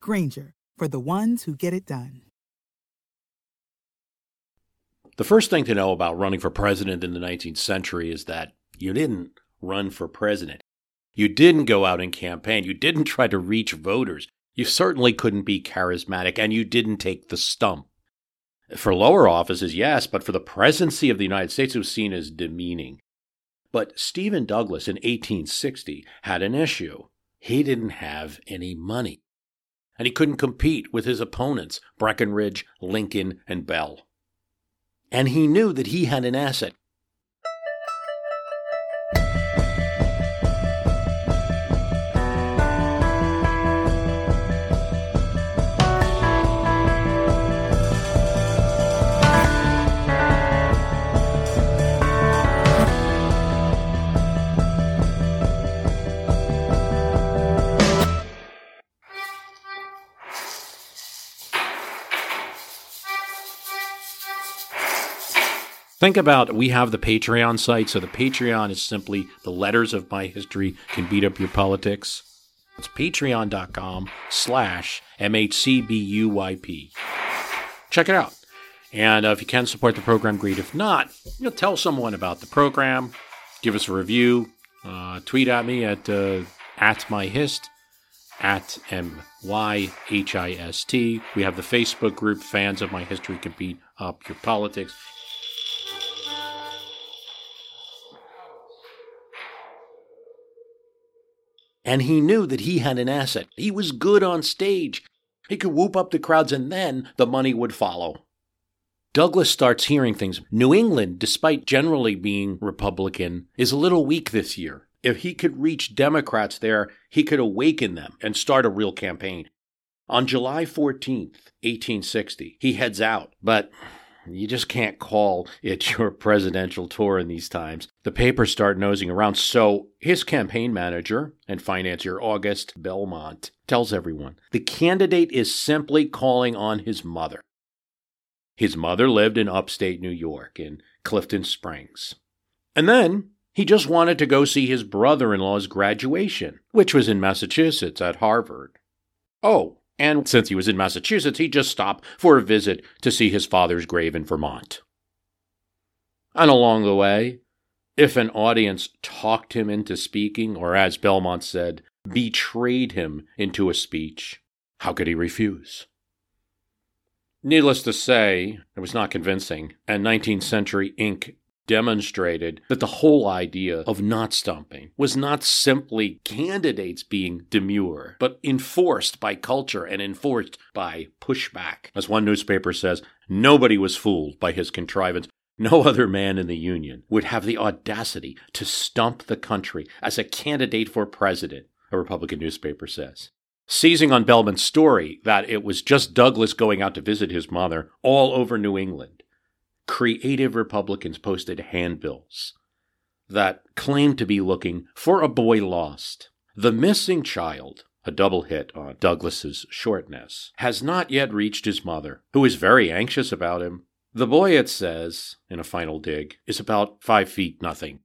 Grainger, for the ones who get it done. The first thing to know about running for president in the 19th century is that you didn't run for president. You didn't go out and campaign. You didn't try to reach voters. You certainly couldn't be charismatic, and you didn't take the stump. For lower offices, yes, but for the presidency of the United States, it was seen as demeaning. But Stephen Douglas in 1860 had an issue. He didn't have any money. And he couldn't compete with his opponents, Breckinridge, Lincoln, and Bell. And he knew that he had an asset. Think about we have the Patreon site. So the Patreon is simply the letters of my history can beat up your politics. It's patreon.com slash MHCBUYP. Check it out. And uh, if you can support the program, great. If not, you know, tell someone about the program. Give us a review. Uh, tweet at me at uh, at myhist at M Y H I S T. We have the Facebook group, Fans of My History Can Beat Up Your Politics. And he knew that he had an asset. He was good on stage. He could whoop up the crowds, and then the money would follow. Douglas starts hearing things. New England, despite generally being Republican, is a little weak this year. If he could reach Democrats there, he could awaken them and start a real campaign. On July 14th, 1860, he heads out, but you just can't call it your presidential tour in these times. The papers start nosing around. So his campaign manager and financier, August Belmont, tells everyone the candidate is simply calling on his mother. His mother lived in upstate New York, in Clifton Springs. And then he just wanted to go see his brother in law's graduation, which was in Massachusetts at Harvard. Oh, and since he was in Massachusetts, he just stopped for a visit to see his father's grave in Vermont. And along the way, if an audience talked him into speaking, or as Belmont said, betrayed him into a speech, how could he refuse? Needless to say, it was not convincing, and 19th Century Inc demonstrated that the whole idea of not stumping was not simply candidates being demure, but enforced by culture and enforced by pushback. As one newspaper says, nobody was fooled by his contrivance. No other man in the Union would have the audacity to stump the country as a candidate for president, a Republican newspaper says. Seizing on Belmont's story that it was just Douglas going out to visit his mother all over New England, creative Republicans posted handbills that claimed to be looking for a boy lost. The missing child, a double hit on Douglas's shortness, has not yet reached his mother, who is very anxious about him. The boy, it says, in a final dig, is about five feet nothing.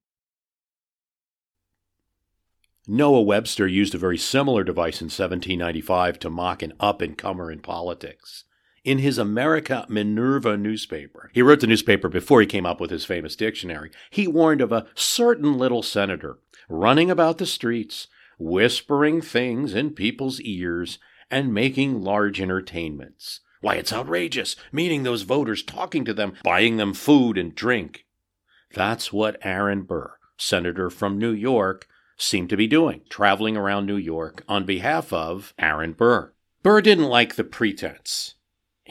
Noah Webster used a very similar device in 1795 to mock an up and comer in politics in his America Minerva newspaper. He wrote the newspaper before he came up with his famous dictionary. He warned of a certain little senator running about the streets, whispering things in people's ears, and making large entertainments. Why, it's outrageous, meeting those voters, talking to them, buying them food and drink. That's what Aaron Burr, senator from New York, seemed to be doing, traveling around New York on behalf of Aaron Burr. Burr didn't like the pretense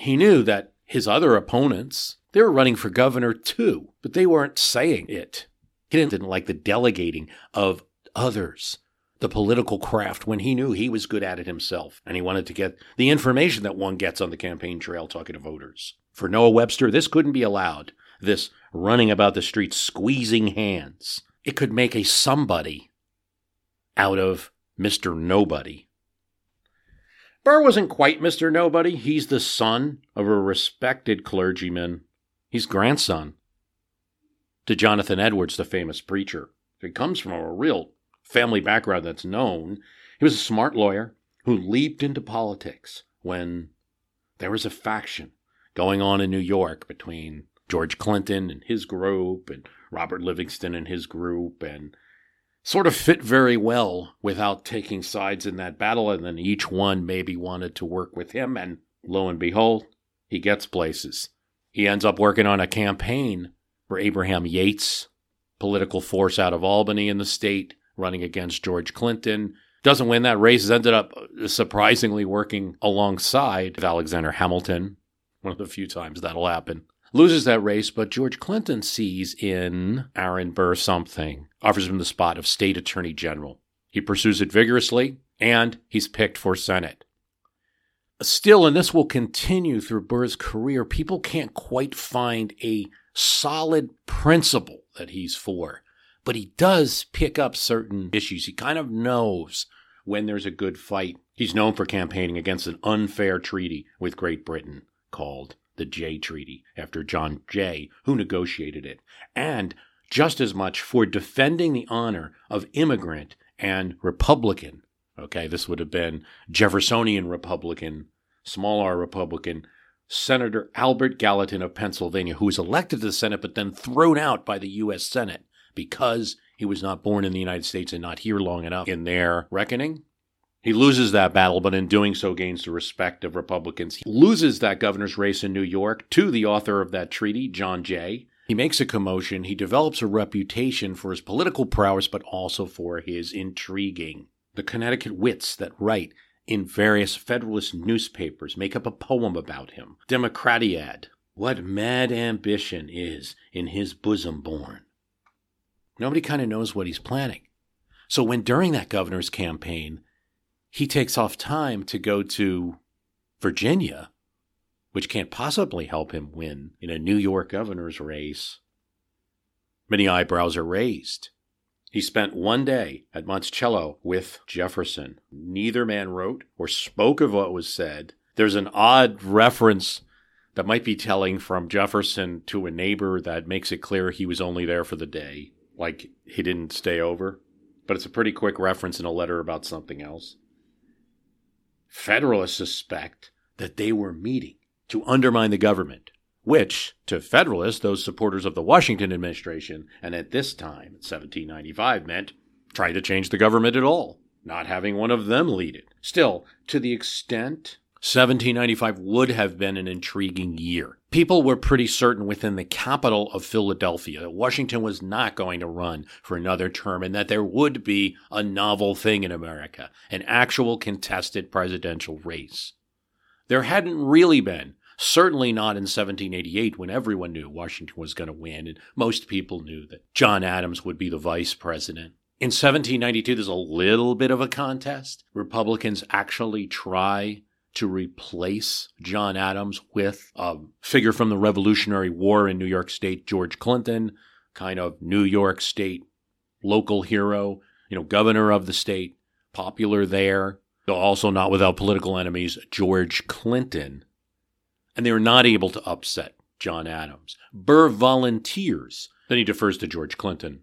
he knew that his other opponents, they were running for governor too, but they weren't saying it. He didn't, like the delegating of others the political craft when he knew he was good at it himself and he wanted to get the information that one gets on the campaign trail talking to voters. For Noah Webster, this couldn't be allowed. This running about the streets squeezing hands. It could make a somebody out of Mr. Nobody. Burr wasn't quite Mr. Nobody. He's the son of a respected clergyman. He's grandson to Jonathan Edwards, the famous preacher. He comes from a real family background that's known. He was a smart lawyer who leaped into politics when there was a faction going on in New York between George Clinton and his group and Robert Livingston and his group and sort of fit very well without taking sides in that battle. And then each one maybe wanted to work with him. And lo and behold, he gets places. He ends up working on a campaign for Abraham Yates, political force out of Albany in the state, running against George Clinton. Doesn't win that race, ended up surprisingly working alongside Alexander Hamilton, one of the few times that'll happen loses that race, but George Clinton sees in Aaron Burr something, offers him the spot of state attorney general. He pursues it vigorously, and he's picked for Senate. Still, and this will continue through Burr's career, people can't quite find a solid principle that he's for. But he does pick up certain issues. He kind of knows when there's a good fight. He's known for campaigning against an unfair treaty with Great Britain called the Jay Treaty after John Jay, who negotiated it, and just as much for defending the honor of immigrant and Republican. Okay, this would have been Jeffersonian Republican, small r Republican, Senator Albert Gallatin of Pennsylvania, who was elected to the Senate but then thrown out by the U.S. Senate because he was not born in the United States and not here long enough in their reckoning. He loses that battle, but in doing so gains the respect of Republicans. He loses that governor's race in New York to the author of that treaty, John Jay. He makes a commotion. He develops a reputation for his political prowess, but also for his intriguing. The Connecticut wits that write in various Federalist newspapers make up a poem about him. Democratiad. What mad ambition is in his bosom born. Nobody kind of knows what he's planning. So when during that governor's campaign, he takes off time to go to Virginia, which can't possibly help him win in a New York governor's race. Many eyebrows are raised. He spent one day at Monticello with Jefferson. Neither man wrote or spoke of what was said. There's an odd reference that might be telling from Jefferson to a neighbor that makes it clear he was only there for the day, like he didn't stay over. But it's a pretty quick reference in a letter about something else. Federalists suspect that they were meeting to undermine the government, which, to Federalists, those supporters of the Washington administration, and at this time, 1795, meant trying to change the government at all, not having one of them lead it. Still, to the extent 1795 would have been an intriguing year. People were pretty certain within the capital of Philadelphia that Washington was not going to run for another term and that there would be a novel thing in America, an actual contested presidential race. There hadn't really been, certainly not in 1788 when everyone knew Washington was going to win and most people knew that John Adams would be the vice president. In 1792, there's a little bit of a contest. Republicans actually try to replace John Adams with a figure from the Revolutionary War in New York State, George Clinton, kind of New York State local hero, you know, governor of the state, popular there, though also not without political enemies, George Clinton. And they were not able to upset John Adams. Burr volunteers. Then he defers to George Clinton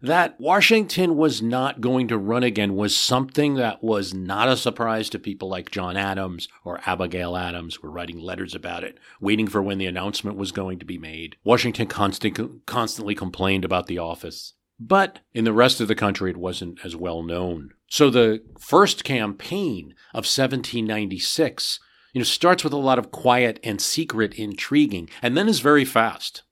that Washington was not going to run again was something that was not a surprise to people like John Adams or Abigail Adams were writing letters about it, waiting for when the announcement was going to be made. Washington constant, constantly complained about the office. But in the rest of the country, it wasn't as well known. So the first campaign of 1796, you know, starts with a lot of quiet and secret intriguing, and then is very fast.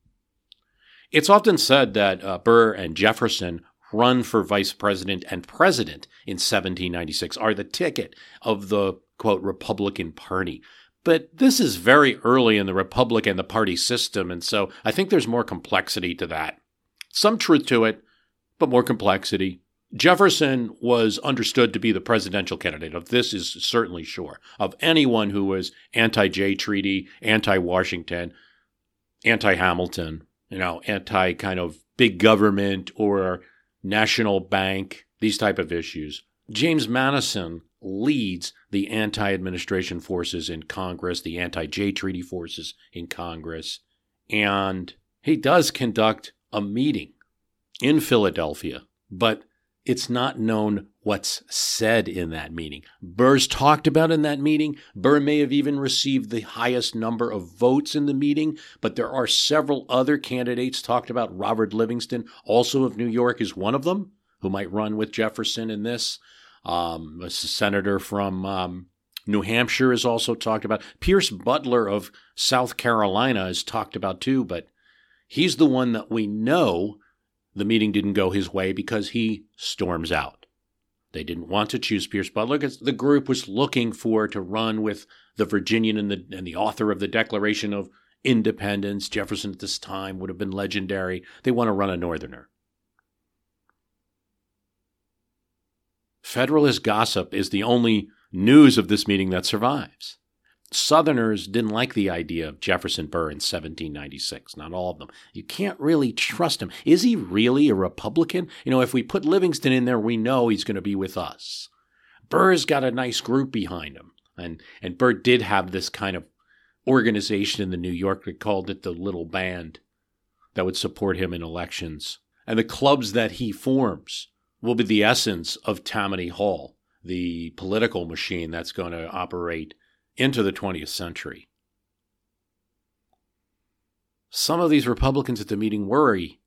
It's often said that uh, Burr and Jefferson run for vice president and president in 1796 are the ticket of the quote Republican Party. But this is very early in the Republic and the party system, and so I think there's more complexity to that. Some truth to it, but more complexity. Jefferson was understood to be the presidential candidate. Of this is certainly sure. Of anyone who was anti-Jay Treaty, anti-Washington, anti-Hamilton, you know, anti kind of big government or national bank, these type of issues. James Madison leads the anti-administration forces in Congress, the anti-Jay Treaty forces in Congress, and he does conduct a meeting in Philadelphia, but it's not known what's said in that meeting. Burr's talked about in that meeting. Burr may have even received the highest number of votes in the meeting, but there are several other candidates talked about. Robert Livingston, also of New York, is one of them who might run with Jefferson in this. Um, a senator from um, New Hampshire is also talked about. Pierce Butler of South Carolina is talked about too, but he's the one that we know the meeting didn't go his way because he storms out. They didn't want to choose Pierce Butler because the group was looking for to run with the Virginian and the, and the author of the Declaration of Independence. Jefferson at this time would have been legendary. They want to run a Northerner. Federalist gossip is the only news of this meeting that survives. Southerners didn't like the idea of Jefferson Burr in 1796, not all of them. You can't really trust him. Is he really a Republican? You know, if we put Livingston in there, we know he's going to be with us. Burr's got a nice group behind him. And, and Burr did have this kind of organization in the New York that called it the Little Band that would support him in elections. And the clubs that he forms will be the essence of Tammany Hall, the political machine that's going to operate into the 20th century. Some of these Republicans at the meeting worry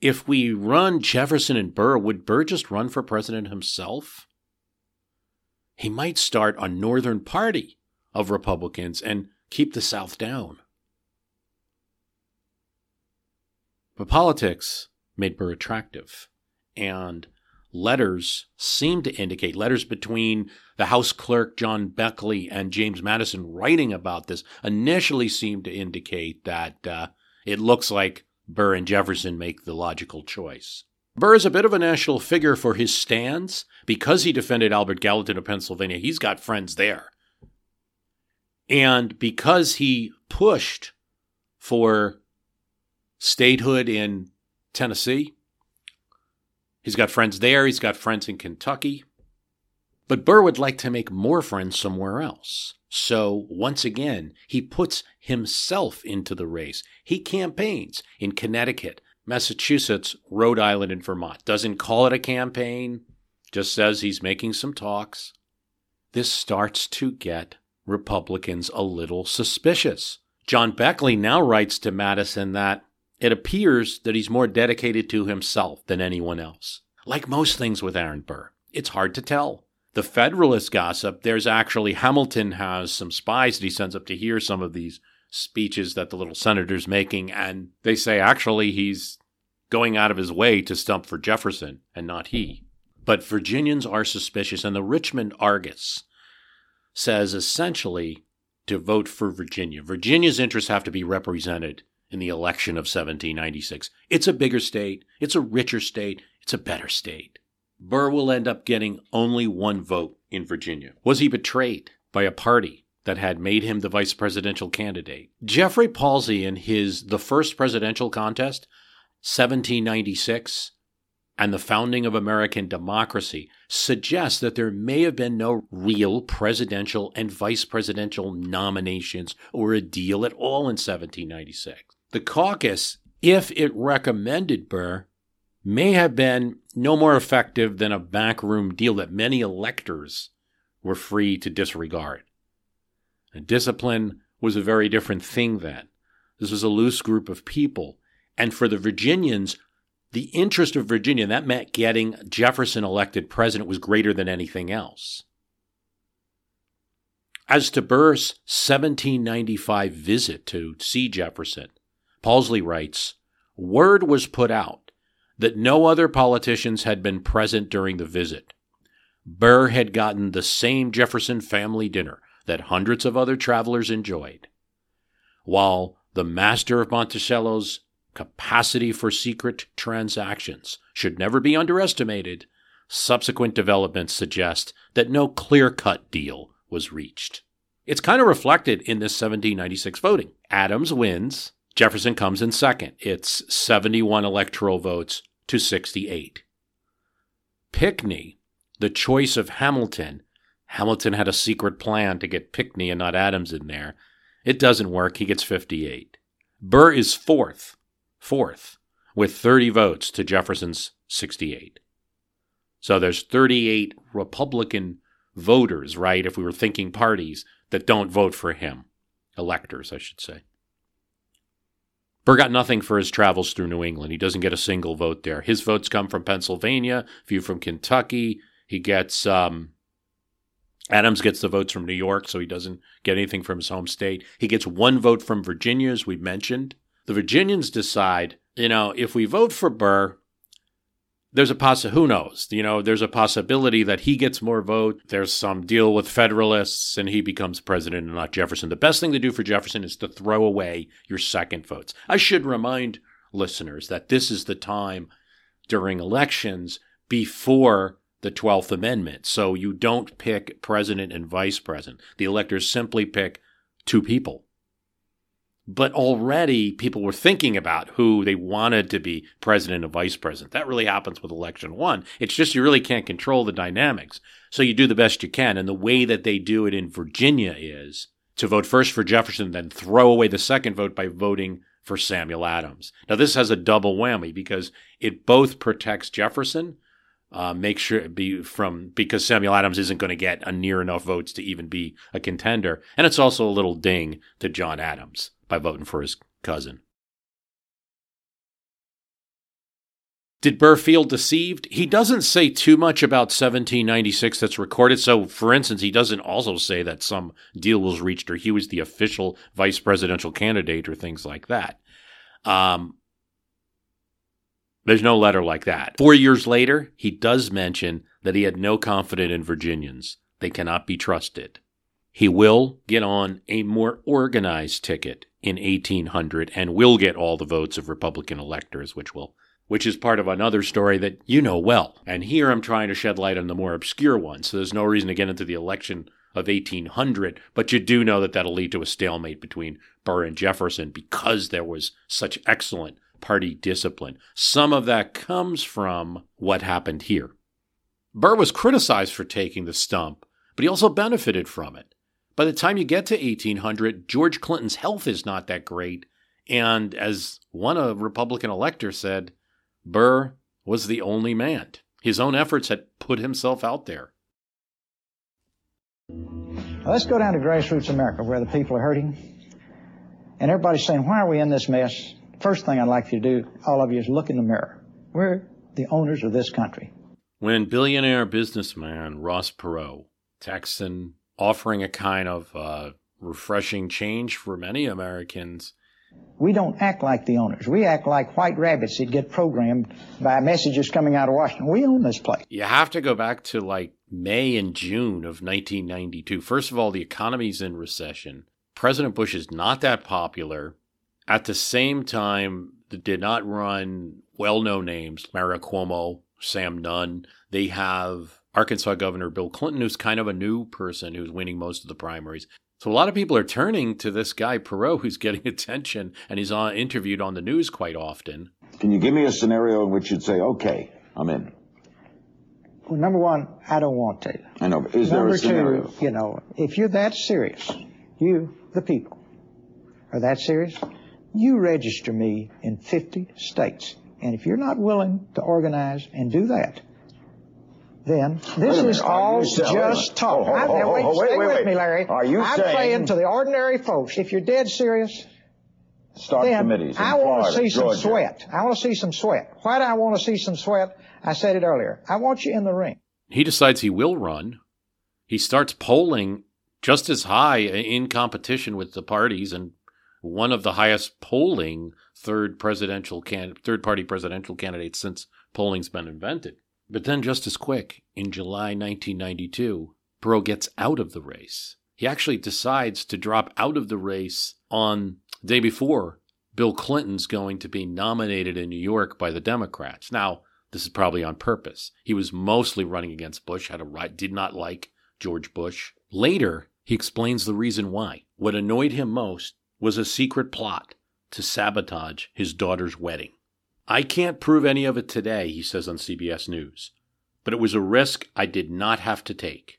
if we run Jefferson and Burr, would Burr just run for president himself? He might start a Northern party of Republicans and keep the South down. But politics made Burr attractive, and letters seem to indicate letters between the House clerk John Beckley and James Madison writing about this initially seem to indicate that uh, it looks like Burr and Jefferson make the logical choice. Burr is a bit of a national figure for his stands because he defended Albert Gallatin of Pennsylvania. He's got friends there. And because he pushed for statehood in Tennessee, He's got friends there, he's got friends in Kentucky. But Burr would like to make more friends somewhere else. So, once again, he puts himself into the race. He campaigns in Connecticut, Massachusetts, Rhode Island, and Vermont. Doesn't call it a campaign, just says he's making some talks. This starts to get Republicans a little suspicious. John Beckley now writes to Madison that it appears that he's more dedicated to himself than anyone else. Like most things with Aaron Burr, it's hard to tell. The Federalist gossip, there's actually Hamilton has some spies that he sends up to hear some of these speeches that the little senator's making, and they say actually he's going out of his way to stump for Jefferson and not he. But Virginians are suspicious, and the Richmond Argus says essentially to vote for Virginia. Virginia's interests have to be represented in the election of 1796. It's a bigger state, it's a richer state, it's a better state. Burr will end up getting only one vote in Virginia. Was he betrayed by a party that had made him the vice presidential candidate? Jeffrey Pasley, in his The First Presidential Contest, 1796, and the founding of American democracy suggests that there may have been no real presidential and vice presidential nominations or a deal at all in 1796. The caucus, if it recommended Burr, may have been no more effective than a backroom deal that many electors were free to disregard. And discipline was a very different thing then. This was a loose group of people. And for the Virginians, the interest of Virginia, that meant getting Jefferson elected president, was greater than anything else. As to Burr's 1795 visit to see Jefferson, Pasley writes Word was put out that no other politicians had been present during the visit. Burr had gotten the same Jefferson family dinner that hundreds of other travelers enjoyed. While the master of Monticello's capacity for secret transactions should never be underestimated, subsequent developments suggest that no clear cut deal was reached. It's kind of reflected in this 1796 voting. Adams wins, Jefferson comes in second. It's 71 electoral votes to 68. Pinckney, the choice of Hamilton, Hamilton had a secret plan to get Pinckney and not Adams in there. It doesn't work. He gets 58. Burr is fourth, fourth, with 30 votes to Jefferson's 68. So there's 38 Republican voters, right? If we were thinking parties that don't vote for him, electors, I should say. Burr got nothing for his travels through New England. He doesn't get a single vote there. His votes come from Pennsylvania, a few from Kentucky. He gets um, Adams gets the votes from New York, so he doesn't get anything from his home state. He gets one vote from Virginia, as we mentioned. The Virginians decide, you know, if we vote for Burr, there's a possi- who knows? You know there's a possibility that he gets more vote there's some deal with federalists and he becomes president and not jefferson. The best thing to do for jefferson is to throw away your second votes. I should remind listeners that this is the time during elections before the 12th amendment. So you don't pick president and vice president. The electors simply pick two people but already people were thinking about who they wanted to be president and vice president. That really happens with election one. It's just you really can't control the dynamics. So you do the best you can. And the way that they do it in Virginia is to vote first for Jefferson, then throw away the second vote by voting for Samuel Adams. Now, this has a double whammy because it both protects Jefferson, uh, make sure be from because Samuel Adams isn't going to get a near enough votes to even be a contender, and it's also a little ding to John Adams by voting for his cousin. Did Burr feel deceived? He doesn't say too much about 1796 that's recorded. So, for instance, he doesn't also say that some deal was reached or he was the official vice presidential candidate or things like that. Um, there's no letter like that. Four years later, he does mention that he had no confidence in Virginians. They cannot be trusted. He will get on a more organized ticket in 1800 and will get all the votes of Republican electors, which will which is part of another story that you know well. And here I'm trying to shed light on the more obscure one, So there's no reason to get into the election of 1800, but you do know that that'll lead to a stalemate between Burr and Jefferson because there was such excellent party discipline. Some of that comes from what happened here. Burr was criticized for taking the stump, but he also benefited from it. By the time you get to 1800, George Clinton's health is not that great. And as one a Republican elector said, Burr was the only man. His own efforts had put himself out there. Now let's go down to grassroots America where the people are hurting. And everybody's saying, why are we in this mess? First thing I'd like you to do, all of you, is look in the mirror. We're the owners of this country. When billionaire businessman Ross Perot, Texan offering a kind of uh, refreshing change for many Americans. We don't act like the owners. We act like white rabbits that get programmed by messages coming out of Washington. We own this place. You have to go back to like May and June of 1992. First of all, the economy's in recession. President Bush is not that popular. At the same time, they did not run well known names, Mario Cuomo, Sam Nunn. They have Arkansas Governor Bill Clinton, who's kind of a new person who's winning most of the primaries. So a lot of people are turning to this guy Perot, who's getting attention, and he's on, interviewed on the news quite often. Can you give me a scenario in which you'd say, "Okay, I'm in"? Well, number one, I don't want to. I know, but is number there a scenario? two, you know, if you're that serious, you, the people, are that serious, you register me in 50 states. And if you're not willing to organize and do that, then this is all you saying- just talk. Oh, oh, I- now oh, wait, oh, wait, stay wait, with wait. me, Larry. Are you I'm saying- saying to the ordinary folks, if you're dead serious, Start then committees I want to see some Georgia. sweat. I want to see some sweat. Why do I want to see some sweat? I said it earlier. I want you in the ring. He decides he will run. He starts polling just as high in competition with the parties and one of the highest polling third presidential can third party presidential candidates since polling's been invented. But then just as quick, in July 1992, Perot gets out of the race. He actually decides to drop out of the race on the day before Bill Clinton's going to be nominated in New York by the Democrats. Now, This is probably on purpose. He was mostly running against Bush, had a right, did not like George Bush. Later, he explains the reason why. What annoyed him most was a secret plot to sabotage his daughter's wedding. I can't prove any of it today, he says on CBS News, but it was a risk I did not have to take,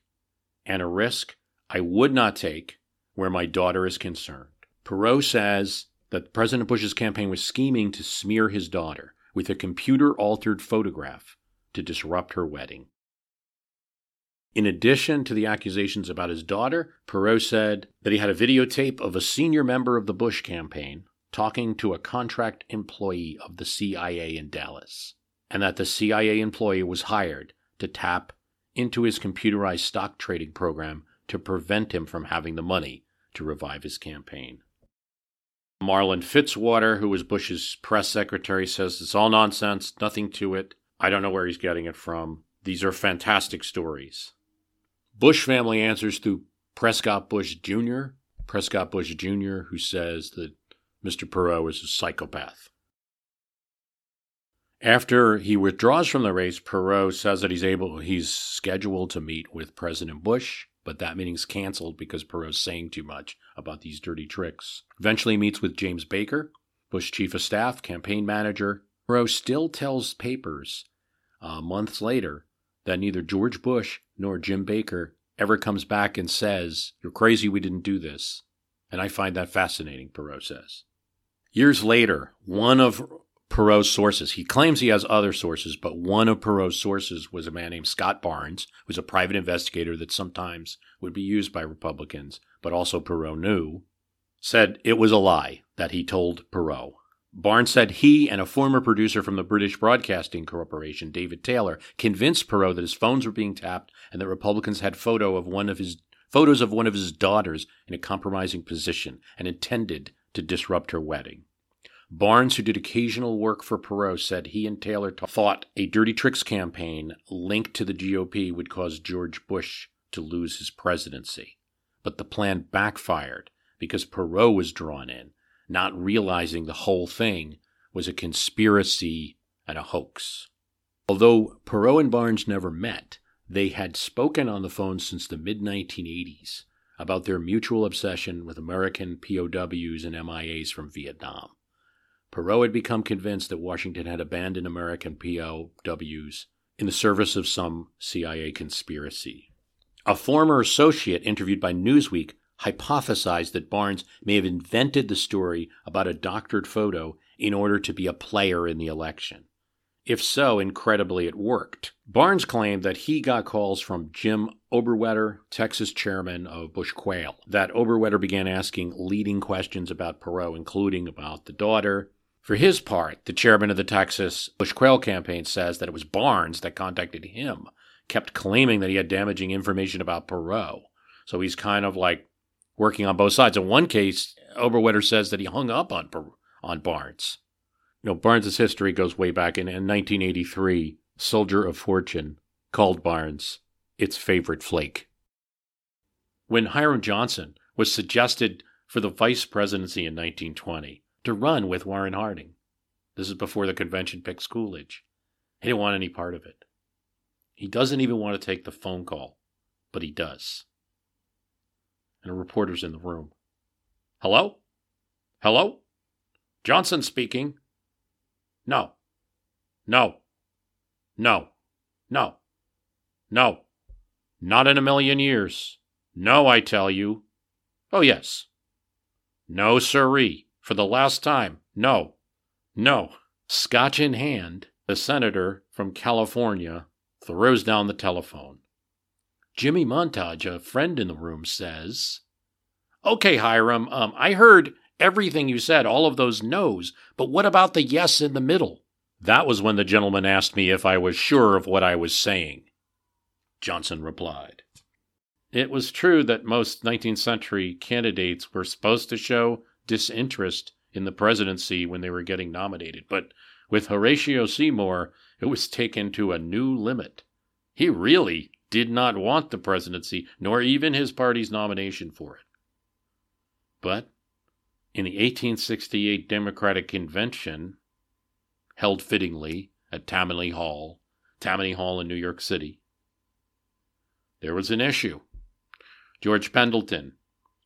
and a risk I would not take where my daughter is concerned. Perot says that President Bush's campaign was scheming to smear his daughter with a computer altered photograph to disrupt her wedding. In addition to the accusations about his daughter, Perot said that he had a videotape of a senior member of the Bush campaign talking to a contract employee of the CIA in Dallas, and that the CIA employee was hired to tap into his computerized stock trading program to prevent him from having the money to revive his campaign. Marlin Fitzwater, who was Bush's press secretary, says it's all nonsense, nothing to it. I don't know where he's getting it from. These are fantastic stories. Bush family answers through Prescott Bush Jr., Prescott Bush Jr., who says that Mr. Perot is a psychopath. After he withdraws from the race, Perot says that he's able he's scheduled to meet with President Bush, but that meeting's canceled because Perot's saying too much about these dirty tricks. Eventually he meets with James Baker, Bush chief of staff, campaign manager. Perot still tells papers uh, months later that neither George Bush nor Jim Baker ever comes back and says, You're crazy, we didn't do this. And I find that fascinating, Perot says. Years later, one of Perot's sources, he claims he has other sources, but one of Perot's sources was a man named Scott Barnes, who's a private investigator that sometimes would be used by Republicans, but also Perot knew, said it was a lie that he told Perot. Barnes said he and a former producer from the British Broadcasting Corporation, David Taylor, convinced Perot that his phones were being tapped and that Republicans had photo of one of his photos of one of his daughters in a compromising position and intended to disrupt her wedding. Barnes, who did occasional work for Perot, said he and Taylor thought a Dirty Tricks campaign linked to the GOP would cause George Bush to lose his presidency. But the plan backfired because Perot was drawn in, not realizing the whole thing was a conspiracy and a hoax. Although Perot and Barnes never met, they had spoken on the phone since the mid 1980s about their mutual obsession with American POWs and MIAs from Vietnam. Perot had become convinced that Washington had abandoned American POWs in the service of some CIA conspiracy. A former associate interviewed by Newsweek hypothesized that Barnes may have invented the story about a doctored photo in order to be a player in the election. If so, incredibly, it worked. Barnes claimed that he got calls from Jim Oberwetter, Texas chairman of Bush Quayle, that Oberwetter began asking leading questions about Perot, including about the daughter. For his part, the chairman of the Texas Bush Quayle campaign says that it was Barnes that contacted him, kept claiming that he had damaging information about Perot. So he's kind of like working on both sides. In one case, Oberwetter says that he hung up on on Barnes. You know, Barnes's history goes way back. In, in 1983, Soldier of Fortune called Barnes its favorite flake. When Hiram Johnson was suggested for the vice presidency in 1920 to run with Warren Harding, this is before the convention picked Coolidge. He didn't want any part of it. He doesn't even want to take the phone call, but he does. And a reporter's in the room. Hello? Hello? Johnson speaking. No. No. No. No. No. Not in a million years. No, I tell you. Oh, yes. No, sirree. For the last time. No. No. Scotch in hand, the senator from California throws down the telephone. Jimmy Montage, a friend in the room, says, Okay, Hiram, um, I heard everything you said, all of those no's, but what about the yes in the middle? That was when the gentleman asked me if I was sure of what I was saying. Johnson replied. It was true that most 19th century candidates were supposed to show disinterest in the presidency when they were getting nominated, but with Horatio Seymour, it was taken to a new limit. He really did not want the presidency, nor even his party's nomination for it. But in the 1868 Democratic Convention, held fittingly at Tammany Hall, Tammany Hall in New York City. There was an issue. George Pendleton,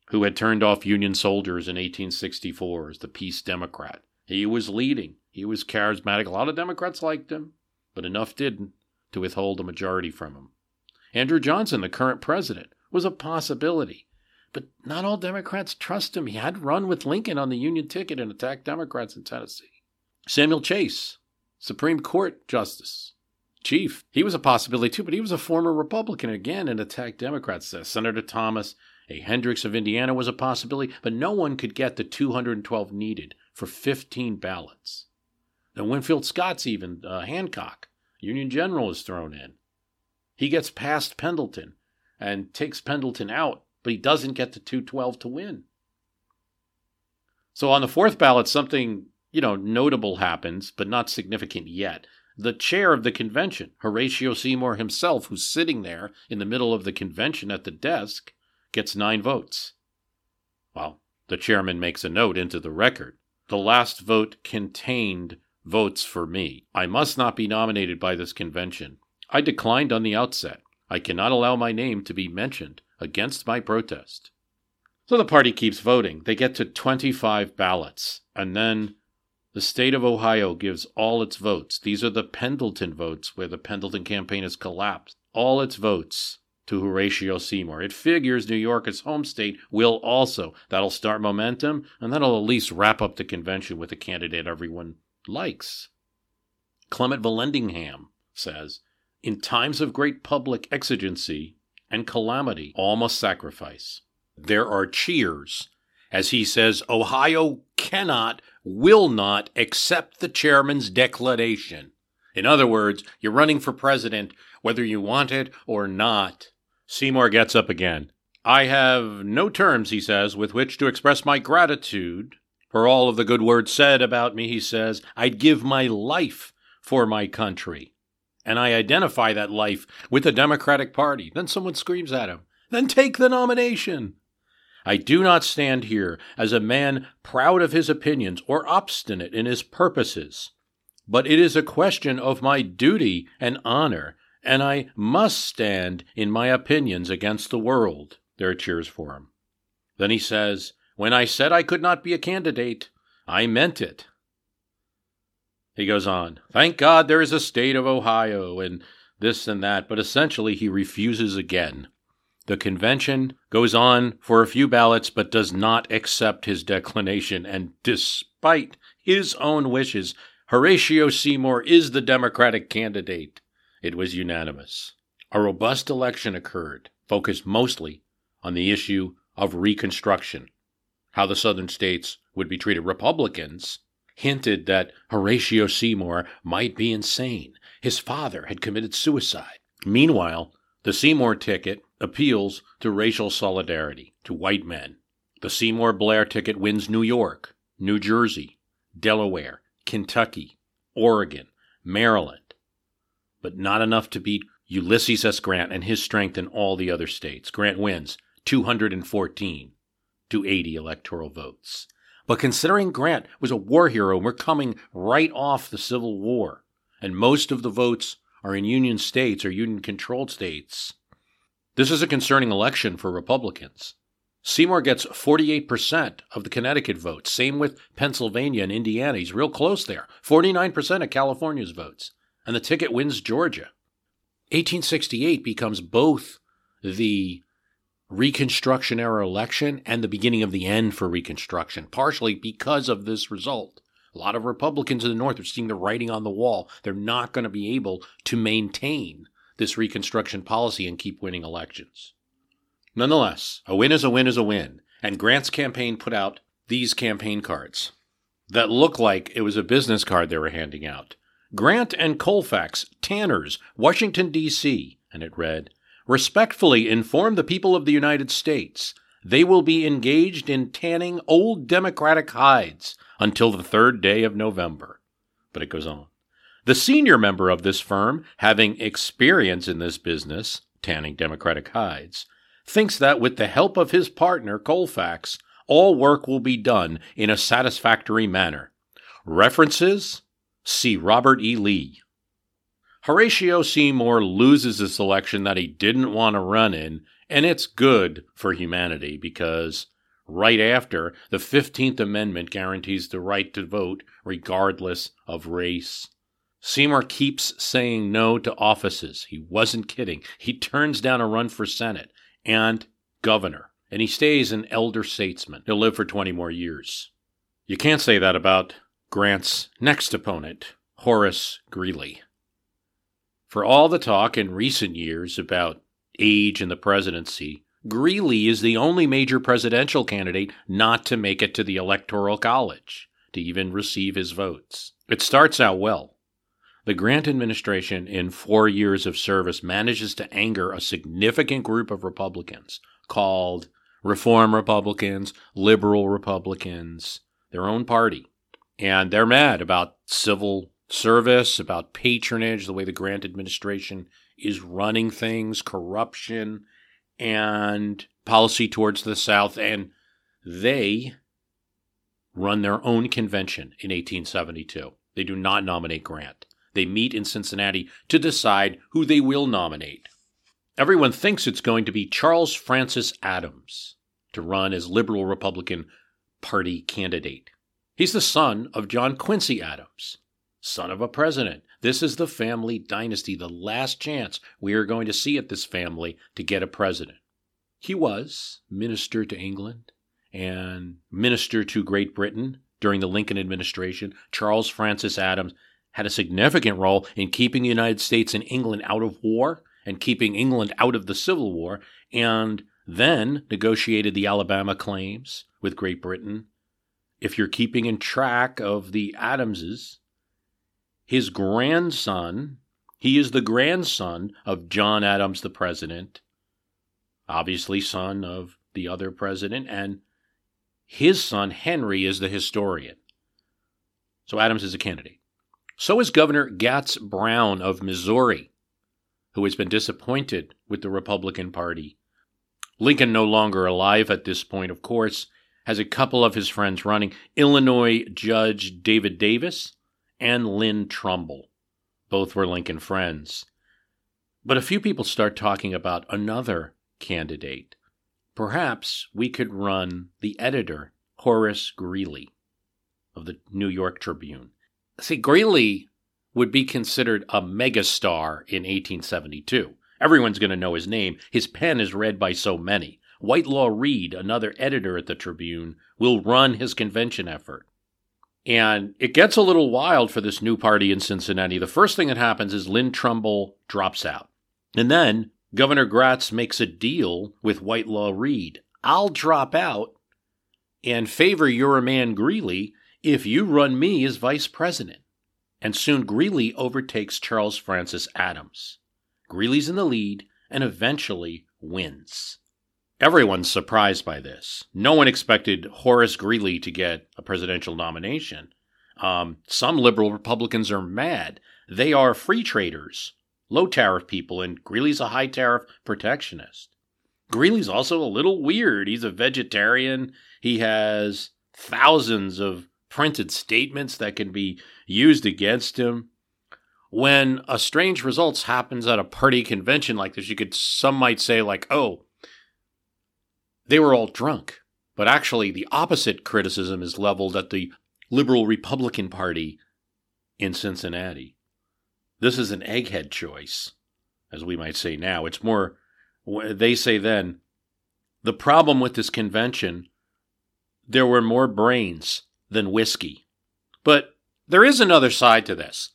who had turned off Union soldiers in 1864 as the Peace Democrat, he was leading. He was charismatic. A lot of Democrats liked him, but enough didn't to withhold a majority from him. Andrew Johnson, the current president, was a possibility. But not all Democrats trust him. He had run with Lincoln on the Union ticket and attacked Democrats in Tennessee. Samuel Chase, Supreme Court Justice, Chief, he was a possibility too, but he was a former Republican again and attacked Democrats. Senator Thomas A. Hendricks of Indiana was a possibility, but no one could get the 212 needed for 15 ballots. And Winfield Scott's even, uh, Hancock, Union General, is thrown in. He gets past Pendleton and takes Pendleton out, but he doesn't get the 212 to win. So on the fourth ballot, something, you know, notable happens, but not significant yet. The chair of the convention, Horatio Seymour himself, who's sitting there in the middle of the convention at the desk, gets nine votes. Well, the chairman makes a note into the record. The last vote contained votes for me. I must not be nominated by this convention. I declined on the outset. I cannot allow my name to be mentioned against my protest. So the party keeps voting. They get to 25 ballots, and then the state of Ohio gives all its votes. These are the Pendleton votes, where the Pendleton campaign has collapsed. All its votes to Horatio Seymour. It figures New York, as home state, will also. That'll start momentum, and that'll at least wrap up the convention with a candidate everyone likes. Clement Vallandigham says, In times of great public exigency and calamity, all must sacrifice. There are cheers as he says, Ohio cannot, will not accept the chairman's declaration. In other words, you're running for president whether you want it or not. Seymour gets up again. I have no terms, he says, with which to express my gratitude for all of the good words said about me, he says, I'd give my life for my country. And I identify that life with the Democratic Party. Then someone screams at him, Then take the nomination. I do not stand here as a man proud of his opinions or obstinate in his purposes, but it is a question of my duty and honor, and I must stand in my opinions against the world. There are cheers for him. Then he says, when I said I could not be a candidate, I meant it. He goes on, Thank God there is a state of Ohio, and this and that, but essentially he refuses again. The convention goes on for a few ballots, but does not accept his declination, and despite his own wishes, Horatio Seymour is the Democratic candidate. It was unanimous. A robust election occurred, focused mostly on the issue of Reconstruction how the Southern states would be treated. Republicans hinted that Horatio Seymour might be insane. His father had committed suicide. Meanwhile, the Seymour ticket appeals to racial solidarity, to white men. The Seymour Blair ticket wins New York, New Jersey, Delaware, Kentucky, Oregon, Maryland, but not enough to beat Ulysses S. Grant and his strength in all the other states. Grant wins 214 to 80 electoral votes. But considering Grant was a war hero, we're coming right off the Civil War, and most of the votes are in Union states or Union controlled states, this is a concerning election for Republicans. Seymour gets 48% of the Connecticut votes. Same with Pennsylvania and Indiana. He's real close there. 49% of California's votes. And the ticket wins Georgia. 1868 becomes both the Reconstruction era election and the beginning of the end for Reconstruction, partially because of this result. A lot of Republicans in the North are seeing the writing on the wall. They're not going to be able to maintain this Reconstruction policy and keep winning elections. Nonetheless, a win is a win is a win, and Grant's campaign put out these campaign cards that look like it was a business card they were handing out. Grant and Colfax, Tanners, Washington, D.C., and it read, respectfully inform the people of the United States they will be engaged in tanning old Democratic hides until the third day of November. But it goes on. The senior member of this firm, having experience in this business, tanning Democratic hides, thinks that with the help of his partner, Colfax, all work will be done in a satisfactory manner. References? See Robert E. Lee, Horatio Seymour loses this election that he didn't want to run in, and it's good for humanity because right after, the 15th Amendment guarantees the right to vote regardless of race. Seymour keeps saying no to offices. He wasn't kidding. He turns down a run for Senate and governor, and he stays an elder statesman. He'll live for 20 more years. You can't say that about Grant's next opponent, Horace Greeley. For all the talk in recent years about age in the presidency, Greeley is the only major presidential candidate not to make it to the Electoral College to even receive his votes. It starts out well. The Grant administration, in four years of service, manages to anger a significant group of Republicans called Reform Republicans, Liberal Republicans, their own party. And they're mad about civil service, about patronage, the way the Grant administration is running things, corruption, and policy towards the South. And they run their own convention in 1872. They do not nominate Grant. They meet in Cincinnati to decide who they will nominate. Everyone thinks it's going to be Charles Francis Adams to run as Liberal Republican Party candidate. He's the son of John Quincy Adams, son of a president. This is the family dynasty, the last chance we are going to see at this family to get a president. He was minister to England and minister to Great Britain during the Lincoln administration. Charles Francis Adams had a significant role in keeping the United States and England out of war and keeping England out of the Civil War, and then negotiated the Alabama claims with Great Britain. If you're keeping in track of the Adamses, his grandson, he is the grandson of John Adams, the president, obviously son of the other president, and his son Henry is the historian. So Adams is a candidate. So is Governor Gratz Brown of Missouri, who has been disappointed with the Republican Party. Lincoln, no longer alive at this point, of course, has a couple of his friends running Illinois Judge David Davis and Lyman Trumbull. Both were Lincoln friends. But a few people start talking about another candidate. Perhaps we could run the editor, Horace Greeley, of the New York Tribune. See, Greeley would be considered a megastar in 1872. Everyone's going to know his name. His pen is read by so many. Whitelaw Reid, another editor at the Tribune, will run his convention effort. And it gets a little wild for this new party in Cincinnati. The first thing that happens is Lyman Trumbull drops out. And then Governor Gratz makes a deal with Whitelaw Reid. I'll drop out and favor your man Greeley if you run me as vice president. And soon Greeley overtakes Charles Francis Adams. Greeley's in the lead and eventually wins. Everyone's surprised by this. No one expected Horace Greeley to get a presidential nomination. Um, some liberal Republicans are mad. They are free traders, low tariff people, and Greeley's a high tariff protectionist. Greeley's also a little weird. He's a vegetarian. He has thousands of printed statements that can be used against him. When a strange results happens at a party convention like this, you could some might say like, "Oh, they were all drunk." But actually the opposite criticism is leveled at the liberal Republican Party in Cincinnati. This is an egghead choice, as we might say now. It's more they say then the problem with this convention there were more brains than whiskey. But there is another side to this.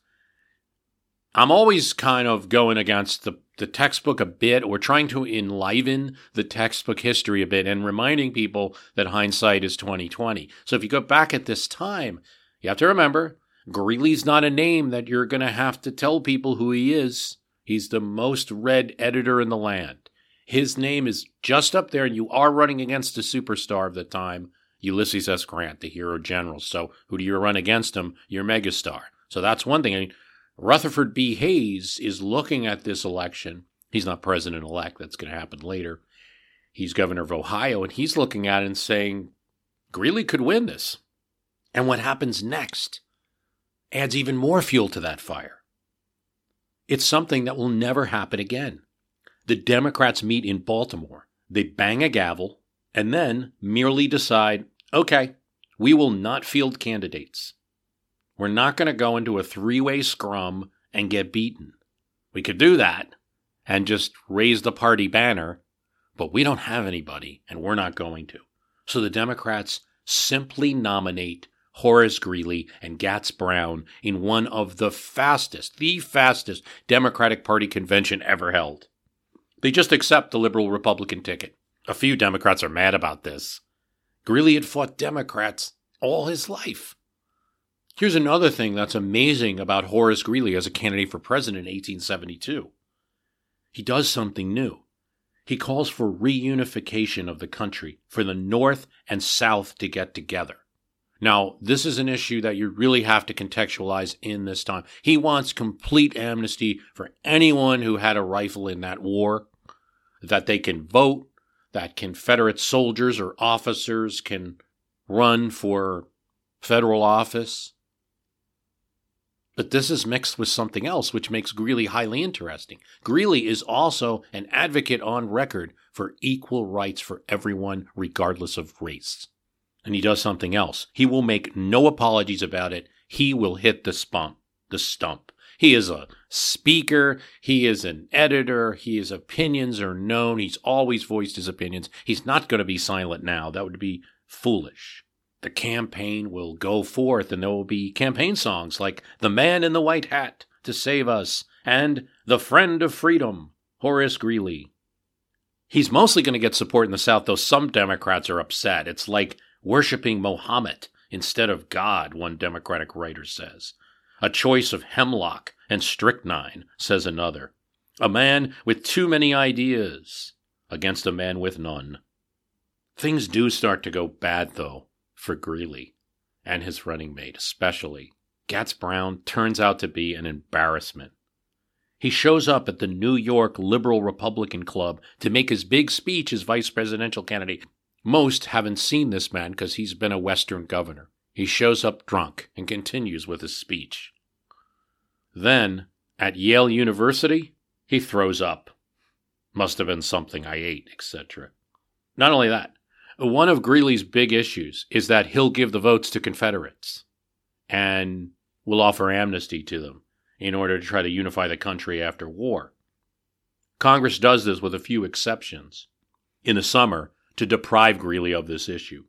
I'm always kind of going against the, the textbook a bit or trying to enliven the textbook history a bit and reminding people that hindsight is 2020. So if you go back at this time, you have to remember Greeley's not a name that you're going to have to tell people who he is. He's the most read editor in the land. His name is just up there, and you are running against a superstar of the time Ulysses S. Grant, the hero general. So who do you run against him? Your megastar. So that's one thing. I mean, Rutherford B. Hayes is looking at this election. He's not president elect. That's going to happen later. He's governor of Ohio, and he's looking at it and saying, Greeley could win this. And what happens next adds even more fuel to that fire. It's something that will never happen again. The Democrats meet in Baltimore. They bang a gavel and then merely decide okay, we will not field candidates. We're not going to go into a three way scrum and get beaten. We could do that and just raise the party banner, but we don't have anybody and we're not going to. So the Democrats simply nominate Horace Greeley and Gratz Brown in one of the fastest, the fastest Democratic Party convention ever held. They just accept the liberal Republican ticket. A few Democrats are mad about this. Greeley had fought Democrats all his life. Here's another thing that's amazing about Horace Greeley as a candidate for president in 1872. He does something new. He calls for reunification of the country, for the North and South to get together. Now, this is an issue that you really have to contextualize in this time. He wants complete amnesty for anyone who had a rifle in that war, that they can vote, that Confederate soldiers or officers can run for federal office. But this is mixed with something else, which makes Greeley highly interesting. Greeley is also an advocate on record for equal rights for everyone, regardless of race. And he does something else. He will make no apologies about it. He will hit the spump, the stump. He is a speaker. He is an editor. His opinions are known. He's always voiced his opinions. He's not going to be silent now. That would be foolish the campaign will go forth and there will be campaign songs like The Man in the White Hat to Save Us and The Friend of Freedom, Horace Greeley. He's mostly going to get support in the South, though some Democrats are upset. It's like worshiping Mohammed instead of God, one Democratic writer says. A choice of hemlock and strychnine, says another. A man with too many ideas against a man with none. Things do start to go bad, though for Greeley and his running mate, especially. Gratz Brown turns out to be an embarrassment. He shows up at the New York Liberal Republican Club to make his big speech as vice presidential candidate. Most haven't seen this man because he's been a Western governor. He shows up drunk and continues with his speech. Then, at Yale University, he throws up. Must have been something I ate, etc. Not only that, one of Greeley's big issues is that he'll give the votes to Confederates and will offer amnesty to them in order to try to unify the country after war. Congress does this with a few exceptions in the summer to deprive Greeley of this issue.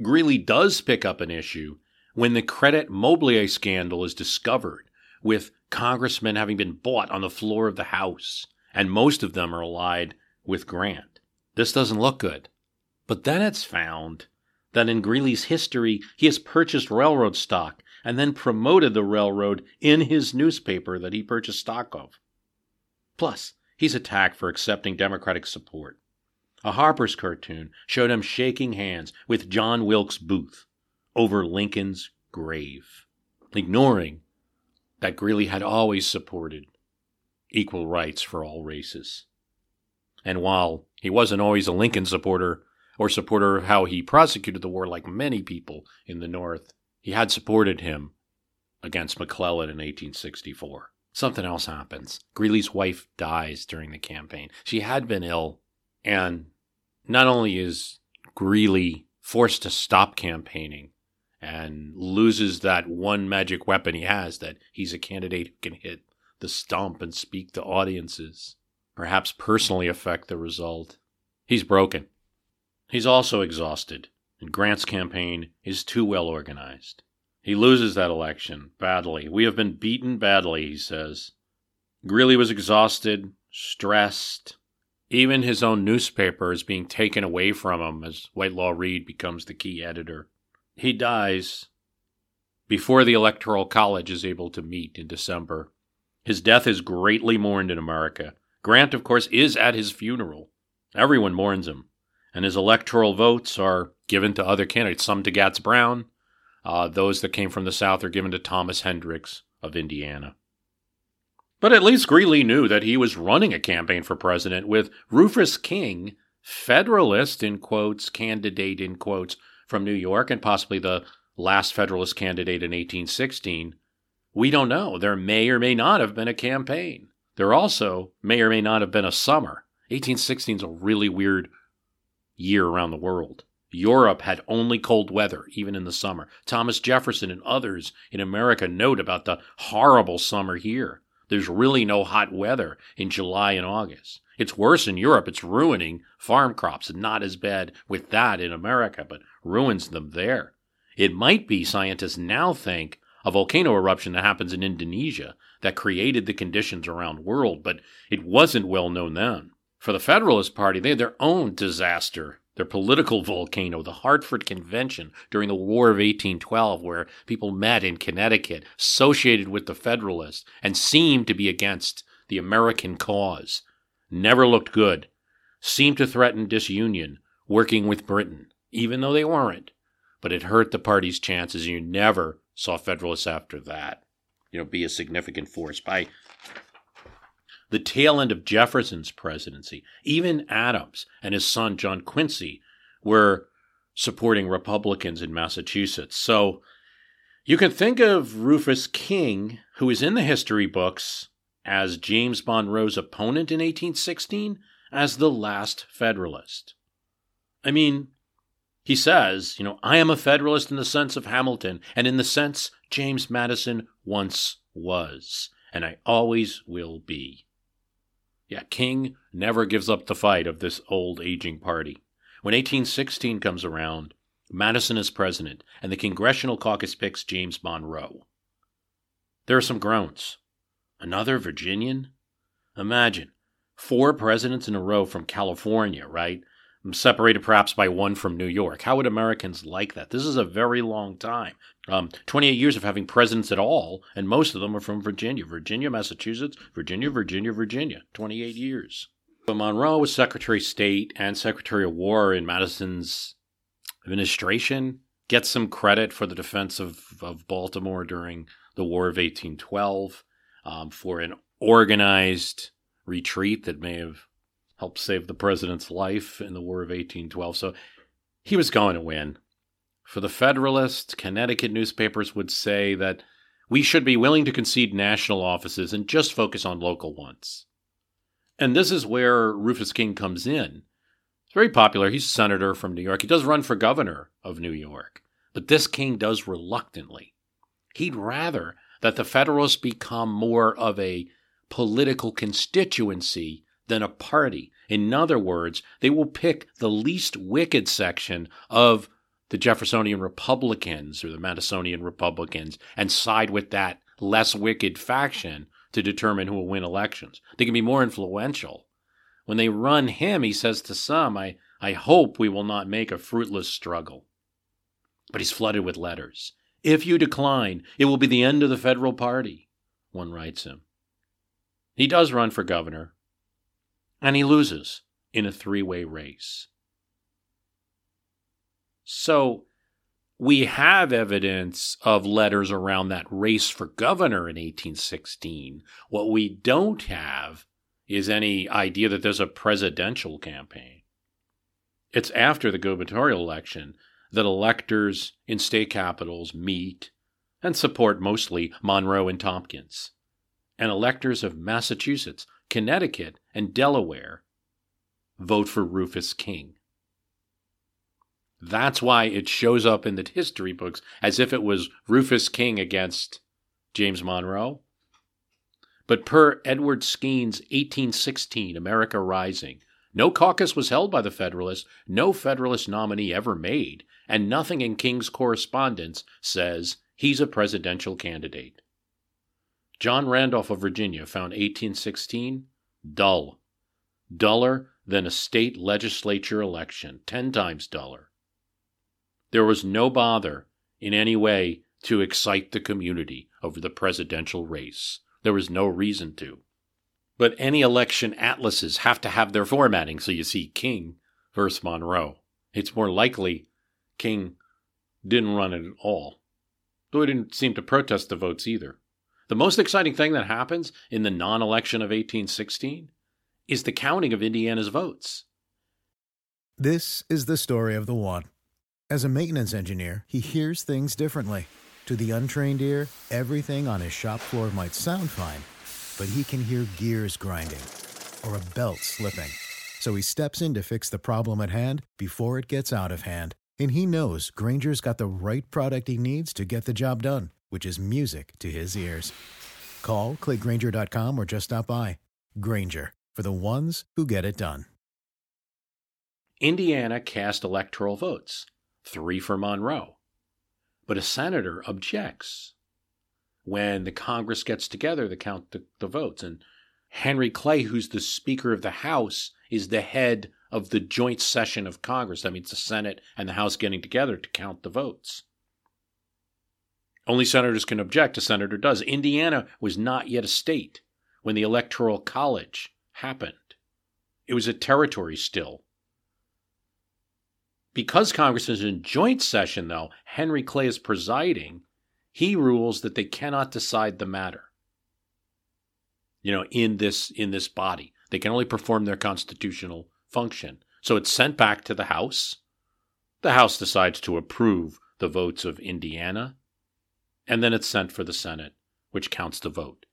Greeley does pick up an issue when the Credit Mobilier scandal is discovered, with congressmen having been bought on the floor of the House, and most of them are allied with Grant. This doesn't look good. But then it's found that in Greeley's history, he has purchased railroad stock and then promoted the railroad in his newspaper that he purchased stock of. Plus, he's attacked for accepting Democratic support. A Harper's cartoon showed him shaking hands with John Wilkes Booth over Lincoln's grave, ignoring that Greeley had always supported equal rights for all races. And while he wasn't always a Lincoln supporter, or supporter of how he prosecuted the war, like many people in the North. He had supported him against McClellan in 1864. Something else happens. Greeley's wife dies during the campaign. She had been ill, and not only is Greeley forced to stop campaigning and loses that one magic weapon he has that he's a candidate who can hit the stump and speak to audiences, perhaps personally affect the result. He's broken. He's also exhausted, and Grant's campaign is too well organized. He loses that election badly. We have been beaten badly, he says. Greeley was exhausted, stressed. Even his own newspaper is being taken away from him as Whitelaw Reid becomes the key editor. He dies before the Electoral College is able to meet in December. His death is greatly mourned in America. Grant, of course, is at his funeral. Everyone mourns him and his electoral votes are given to other candidates, some to Gratz Brown. Uh, those that came from the South are given to Thomas Hendricks of Indiana. But at least Greeley knew that he was running a campaign for president with Rufus King, Federalist in quotes, candidate in quotes, from New York, and possibly the last Federalist candidate in 1816, We don't know. There may or may not have been a campaign. There also may or may not have been a summer. 1816 is a really weird year around the world. Europe had only cold weather, even in the summer. Thomas Jefferson and others in America note about the horrible summer here. There's really no hot weather in July and August. It's worse in Europe. It's ruining farm crops. Not as bad with that in America, but ruins them there. It might be, scientists now think, a volcano eruption that happens in Indonesia that created the conditions around world, but it wasn't well known then. For the Federalist Party, they had their own disaster their political volcano, the Hartford Convention during the War of 1812, where people met in Connecticut, associated with the Federalists, and seemed to be against the American cause. Never looked good. Seemed to threaten disunion, working with Britain, even though they weren't. But it hurt the party's chances. You never saw Federalists after that, you know, be a significant force. By the tail end of Jefferson's presidency. Even Adams and his son John Quincy were supporting Republicans in Massachusetts. So you can think of Rufus King, who is in the history books as James Monroe's opponent in 1816, as the last Federalist. I mean, he says, you know, I am a Federalist in the sense of Hamilton and in the sense James Madison once was, and I always will be. Yeah, King never gives up the fight of this old aging party. When 1816 comes around, Madison is president, and the Congressional Caucus picks James Monroe. There are some groans. Another Virginian? Imagine four presidents in a row from California, right? Separated perhaps by one from New York. How would Americans like that? This is a very long time. Um, 28 years of having presidents at all, and most of them are from Virginia. Virginia, Massachusetts, Virginia, Virginia, Virginia. 28 years. But Monroe was Secretary of State and Secretary of War in Madison's administration. Gets some credit for the defense of, of Baltimore during the War of 1812, um, for an organized retreat that may have helped save the president's life in the War of 1812. So he was going to win. For the Federalists, Connecticut newspapers would say that we should be willing to concede national offices and just focus on local ones. And this is where Rufus King comes in. He's very popular. He's a senator from New York. He does run for governor of New York. But this King does reluctantly. He'd rather that the Federalists become more of a political constituency than a party. In other words, they will pick the least wicked section of the Jeffersonian Republicans or the Madisonian Republicans and side with that less wicked faction to determine who will win elections. They can be more influential. When they run him, he says to some, I, I hope we will not make a fruitless struggle. But he's flooded with letters. If you decline, it will be the end of the federal party, one writes him. He does run for governor, and he loses in a three way race. So we have evidence of letters around that race for governor in 1816. What we don't have is any idea that there's a presidential campaign. It's after the gubernatorial election that electors in state capitals meet and support mostly Monroe and Tompkins. And electors of Massachusetts Connecticut, and Delaware vote for Rufus King. That's why it shows up in the history books as if it was Rufus King against James Monroe. But per Edward Skeen's 1816 America Rising, no caucus was held by the Federalists, no Federalist nominee ever made, and nothing in King's correspondence says he's a presidential candidate. John Randolph of Virginia found 1816 dull, duller than a state legislature election, 10 times duller. There was no bother in any way to excite the community over the presidential race. There was no reason to. But any election atlases have to have their formatting, so you see King versus Monroe. It's more likely King didn't run it at all, though he didn't seem to protest the votes either. The most exciting thing that happens in the non election of 1816 is the counting of Indiana's votes. This is the story of the one. As a maintenance engineer, he hears things differently. To the untrained ear, everything on his shop floor might sound fine, but he can hear gears grinding or a belt slipping. So he steps in to fix the problem at hand before it gets out of hand. And he knows Grainger's got the right product he needs to get the job done, which is music to his ears. Call, clickgrainger.com, or just stop by. Grainger, for the ones who get it done. Indiana cast electoral votes, three for Monroe. But a senator objects. When the Congress gets together to count the, the votes, and Henry Clay, who's the Speaker of the House, is the head of the joint session of Congress. That means the Senate and the House getting together to count the votes. Only senators can object, a senator does. Indiana was not yet a state when the Electoral College happened, it was a territory still. Because Congress is in joint session, though, Henry Clay is presiding, he rules that they cannot decide the matter. You know, in this in this body. They can only perform their constitutional function. So it's sent back to the House. The House decides to approve the votes of Indiana, and then it's sent for the Senate, which counts the vote.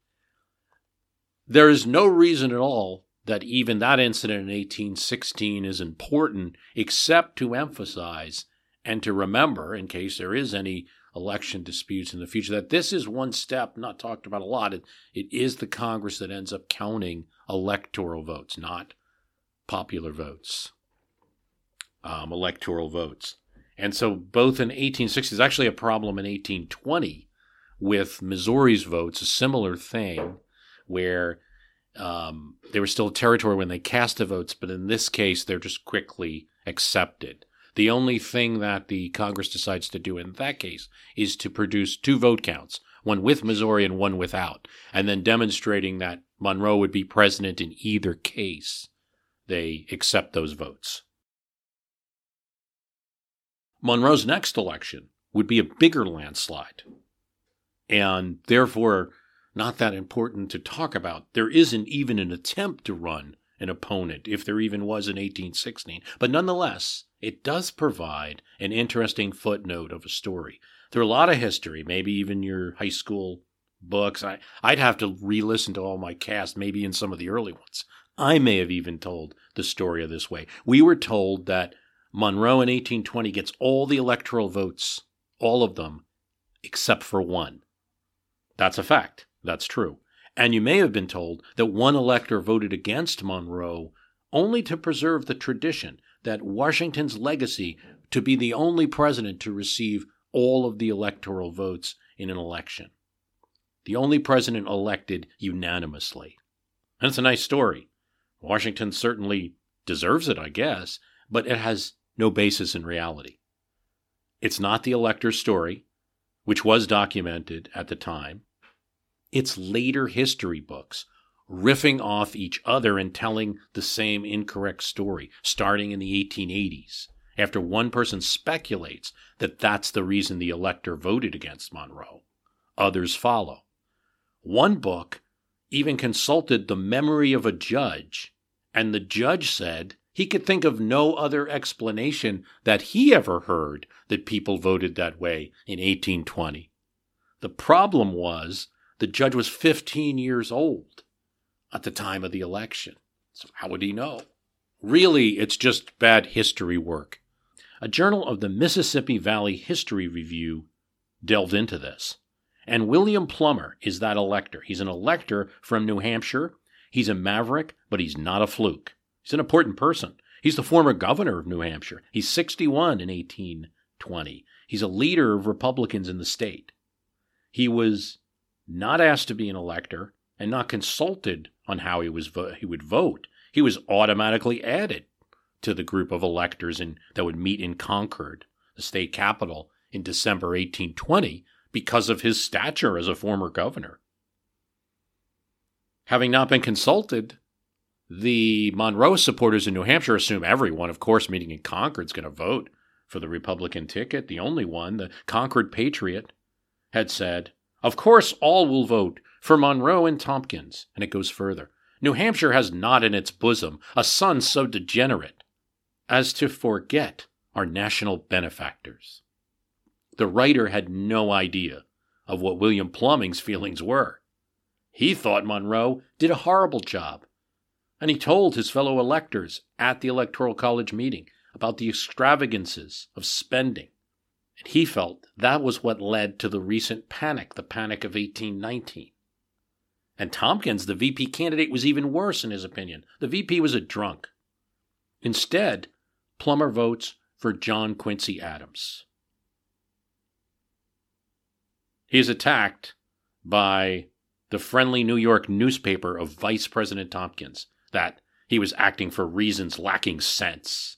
There is no reason at all that even that incident in 1816 is important, except to emphasize and to remember, in case there is any election disputes in the future, that this is one step not talked about a lot. It, it is the Congress that ends up counting electoral votes, not popular votes, um, electoral votes. And so, both in 1860, there's actually a problem in 1820 with Missouri's votes, a similar thing, where um, they were still a territory when they cast the votes, but in this case, they're just quickly accepted. The only thing that the Congress decides to do in that case is to produce two vote counts, one with Missouri and one without, and then demonstrating that Monroe would be president in either case. They accept those votes. Monroe's next election would be a bigger landslide, and therefore not that important to talk about. There isn't even an attempt to run an opponent, if there even was in 1816. But nonetheless, it does provide an interesting footnote of a story. There are a lot of history, maybe even your high school books, I, I'd have to re listen to all my cast, maybe in some of the early ones. I may have even told the story of this way. We were told that Monroe in 1820 gets all the electoral votes, all of them, except for one. That's a fact. That's true. And you may have been told that one elector voted against Monroe only to preserve the tradition that Washington's legacy to be the only president to receive all of the electoral votes in an election. The only president elected unanimously. And it's a nice story. Washington certainly deserves it, I guess, but it has no basis in reality. It's not the elector's story, which was documented at the time. It's later history books riffing off each other and telling the same incorrect story, starting in the 1880s, after one person speculates that that's the reason the elector voted against Monroe. Others follow. One book even consulted the memory of a judge, and the judge said he could think of no other explanation that he ever heard that people voted that way in 1820. The problem was the judge was 15 years old at the time of the election. So, how would he know? Really, it's just bad history work. A journal of the Mississippi Valley History Review delved into this. And William Plumer is that elector. He's an elector from New Hampshire. He's a maverick, but he's not a fluke. He's an important person. He's the former governor of New Hampshire. He's 61 in 1820. He's a leader of Republicans in the state. He was not asked to be an elector and not consulted on how he was vo- he would vote. He was automatically added to the group of electors in, that would meet in Concord, the state capital, in December 1820 because of his stature as a former governor. Having not been consulted, the Monroe supporters in New Hampshire assume everyone, of course, meeting in Concord, is going to vote for the Republican ticket. The only one, the Concord Patriot, had said, Of course, all will vote for Monroe and Tompkins. And it goes further. New Hampshire has not in its bosom a son so degenerate as to forget our national benefactors. The writer had no idea of what William Plumer's feelings were. He thought Monroe did a horrible job, and he told his fellow electors at the Electoral College meeting about the extravagances of spending. And he felt that was what led to the recent panic, the Panic of 1819. And Tompkins, the VP candidate, was even worse in his opinion. The VP was a drunk. Instead, Plumer votes for John Quincy Adams. He is attacked by the friendly New York newspaper of Vice President Tompkins that he was acting for reasons lacking sense.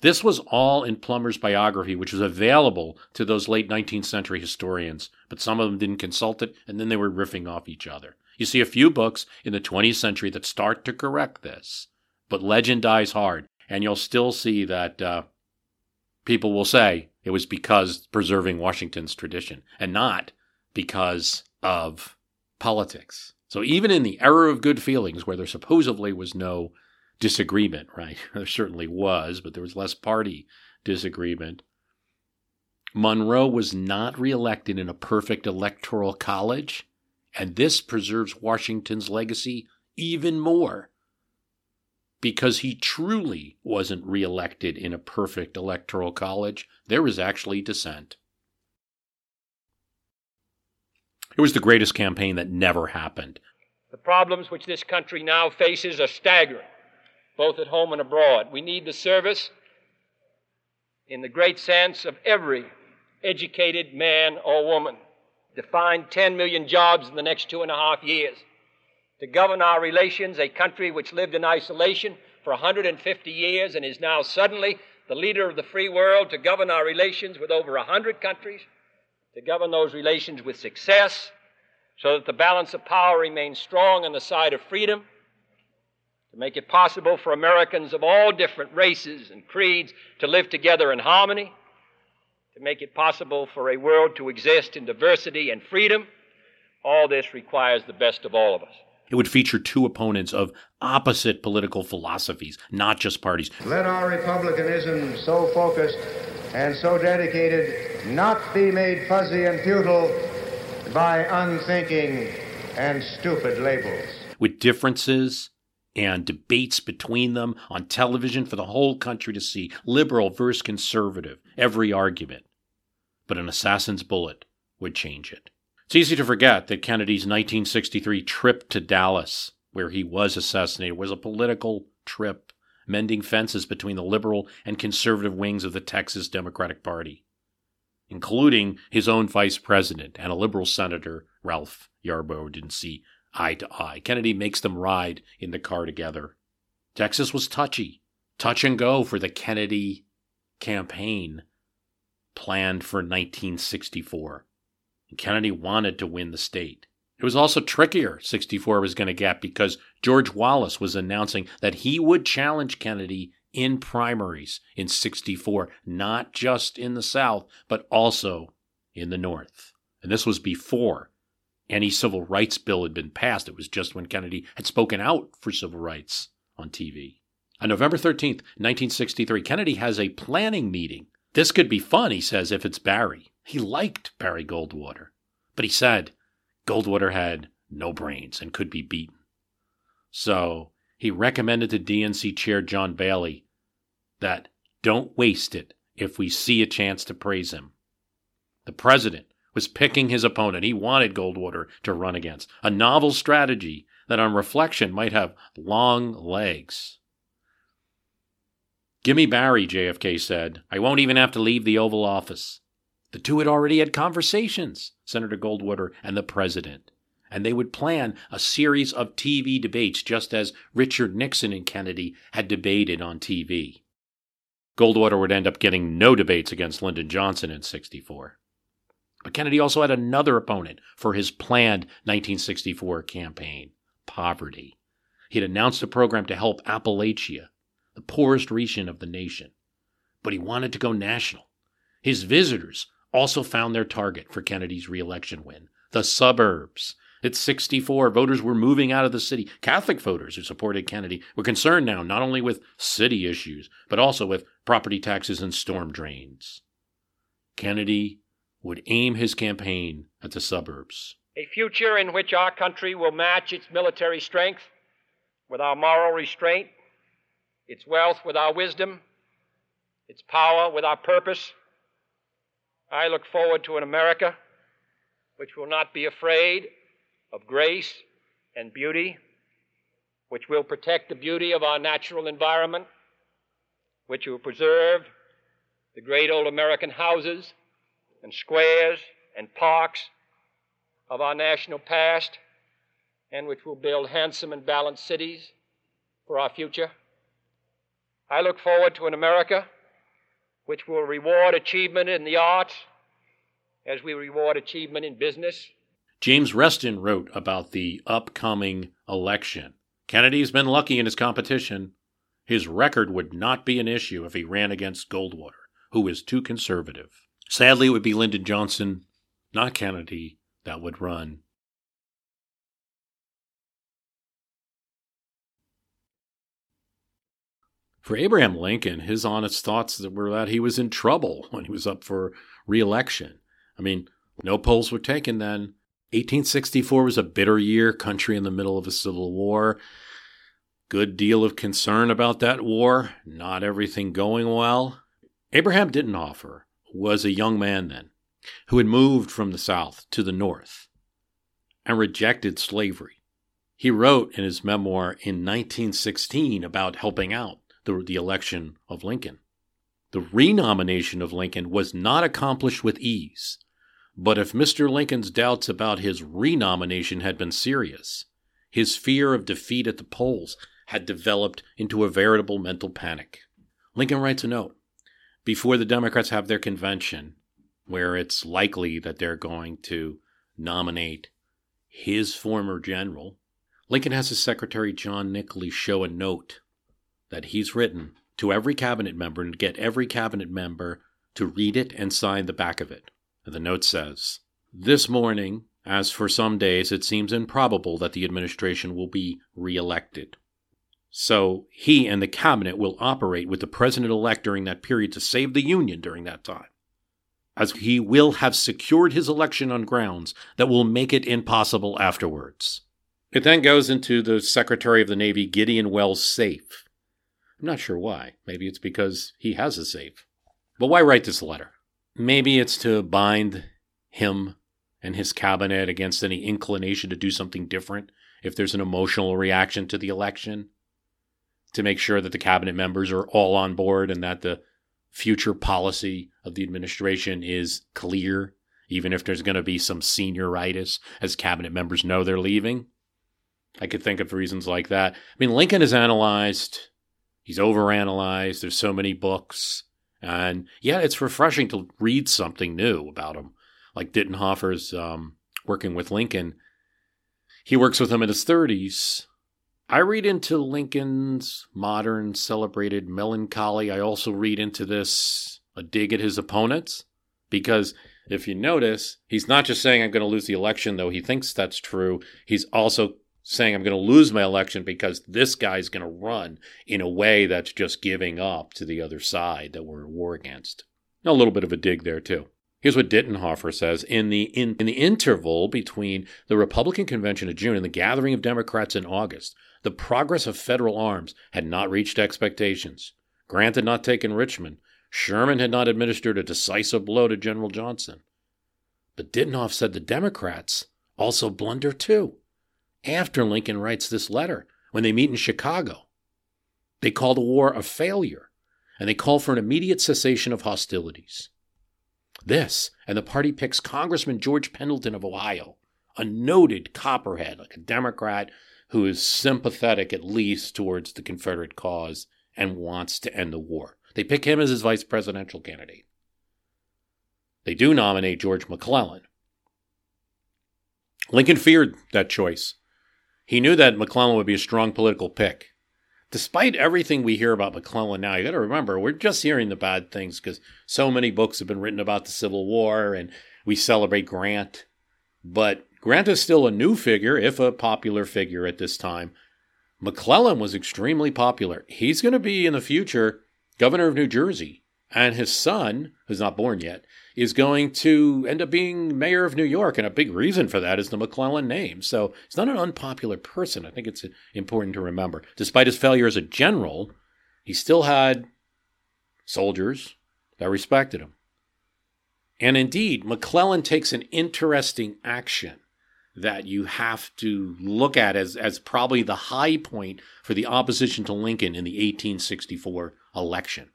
This was all in Plumer's biography, which was available to those late 19th century historians, but some of them didn't consult it, and then they were riffing off each other. You see a few books in the 20th century that start to correct this, but legend dies hard, and you'll still see that uh, people will say it was because preserving Washington's tradition and not because of politics. So even in the era of good feelings, where there supposedly was no disagreement, right? There certainly was, but there was less party disagreement. Monroe was not reelected in a perfect electoral college, and this preserves Washington's legacy even more because he truly wasn't reelected in a perfect electoral college. There was actually dissent. It was the greatest campaign that never happened. The problems which this country now faces are staggering both at home and abroad. We need the service in the great sense of every educated man or woman to find 10 million jobs in the next two and a half years, to govern our relations, a country which lived in isolation for 150 years and is now suddenly the leader of the free world, to govern our relations with over 100 countries, to govern those relations with success, so that the balance of power remains strong on the side of freedom to make it possible for Americans of all different races and creeds to live together in harmony, to make it possible for a world to exist in diversity and freedom. All this requires the best of all of us. It would feature two opponents of opposite political philosophies, not just parties. Let our republicanism, so focused and so dedicated, not be made fuzzy and futile by unthinking and stupid labels. With differences and debates between them on television for the whole country to see liberal versus conservative, every argument. But an assassin's bullet would change it. It's easy to forget that Kennedy's 1963 trip to Dallas, where he was assassinated, was a political trip, mending fences between the liberal and conservative wings of the Texas Democratic Party, including his own vice president and a liberal senator, Ralph Yarborough, didn't see eye to eye. Kennedy makes them ride in the car together. Texas was touchy, touch and go for the Kennedy campaign planned for 1964. Kennedy wanted to win the state. It was also trickier, 64 was going to get, because George Wallace was announcing that he would challenge Kennedy in primaries in 64, not just in the South, but also in the North. And this was before any civil rights bill had been passed. It was just when Kennedy had spoken out for civil rights on TV. On November 13th, 1963, Kennedy has a planning meeting. This could be fun, he says, if it's Barry. He liked Barry Goldwater. But he said Goldwater had no brains and could be beaten. So he recommended to DNC Chair John Bailey that don't waste it if we see a chance to praise him. The president was picking his opponent he wanted Goldwater to run against. A novel strategy that, on reflection, might have long legs. Gimme Barry, JFK said. I won't even have to leave the Oval Office. The two had already had conversations, Senator Goldwater and the president, and they would plan a series of TV debates just as Richard Nixon and Kennedy had debated on TV. Goldwater would end up getting no debates against Lyndon Johnson in 64. But Kennedy also had another opponent for his planned 1964 campaign poverty. He had announced a program to help Appalachia, the poorest region of the nation. But he wanted to go national. His visitors also found their target for Kennedy's reelection win the suburbs. At 64, voters were moving out of the city. Catholic voters who supported Kennedy were concerned now not only with city issues, but also with property taxes and storm drains. Kennedy would aim his campaign at the suburbs. A future in which our country will match its military strength with our moral restraint, its wealth with our wisdom, its power with our purpose. I look forward to an America which will not be afraid of grace and beauty, which will protect the beauty of our natural environment, which will preserve the great old American houses and squares and parks of our national past, and which will build handsome and balanced cities for our future. I look forward to an America which will reward achievement in the arts as we reward achievement in business. James Reston wrote about the upcoming election. Kennedy's been lucky in his competition. His record would not be an issue if he ran against Goldwater, who is too conservative. Sadly, it would be Lyndon Johnson, not Kennedy, that would run. For Abraham Lincoln, his honest thoughts were that he was in trouble when he was up for reelection. I mean, no polls were taken then. 1864 was a bitter year, country in the middle of a civil war. Good deal of concern about that war, not everything going well. Abraham Dittenhoefer was a young man then who had moved from the South to the North and rejected slavery. He wrote in his memoir in 1916 about helping out the, the election of Lincoln. The renomination of Lincoln was not accomplished with ease, but if Mr. Lincoln's doubts about his renomination had been serious, his fear of defeat at the polls had developed into a veritable mental panic. Lincoln writes a note before the Democrats have their convention, where it's likely that they're going to nominate his former general. Lincoln has his secretary John Nicolay show a note that he's written to every cabinet member and get every cabinet member to read it and sign the back of it. And the note says, This morning, as for some days, it seems improbable that the administration will be reelected. So he and the cabinet will operate with the president elect during that period to save the Union during that time, as he will have secured his election on grounds that will make it impossible afterwards. It then goes into the Secretary of the Navy, Gideon Welles' safe I'm not sure why. Maybe it's because he has a safe. But why write this letter? Maybe it's to bind him and his cabinet against any inclination to do something different if there's an emotional reaction to the election, to make sure that the cabinet members are all on board and that the future policy of the administration is clear, even if there's going to be some senioritis as cabinet members know they're leaving. I could think of reasons like that. I mean, Lincoln has analyzed he's overanalyzed. There's so many books. And yeah, it's refreshing to read something new about him. Like Dittenhoefer's um, working with Lincoln. He works with him in his 30s. I read into Lincoln's modern celebrated melancholy. I also read into this a dig at his opponents because if you notice, he's not just saying I'm going to lose the election, though he thinks that's true. He's also saying I'm going to lose my election because this guy's going to run in a way that's just giving up to the other side that we're at war against. A little bit of a dig there, too. Here's what Dittenhoefer says in the in, in the interval between the Republican convention of June and the gathering of Democrats in August, the progress of federal arms had not reached expectations. Grant had not taken Richmond. Sherman had not administered a decisive blow to General Johnston. But Dittenhoff said the Democrats also blunder too after Lincoln writes this letter when they meet in Chicago. They call the war a failure and they call for an immediate cessation of hostilities. This, and the party picks Congressman George Pendleton of Ohio, a noted copperhead, like a Democrat who is sympathetic at least towards the Confederate cause and wants to end the war. They pick him as his vice presidential candidate. They do nominate George McClellan. Lincoln feared that choice he knew that McClellan would be a strong political pick. Despite everything we hear about McClellan now, you got to remember, we're just hearing the bad things because so many books have been written about the Civil War and we celebrate Grant. But Grant is still a new figure, if a popular figure at this time. McClellan was extremely popular. He's going to be in the future governor of New Jersey. And his son, who's not born yet, is going to end up being mayor of New York. And a big reason for that is the McClellan name. So he's not an unpopular person. I think it's important to remember. Despite his failure as a general, he still had soldiers that respected him. And indeed, McClellan takes an interesting action that you have to look at as, as probably the high point for the opposition to Lincoln in the 1864 election.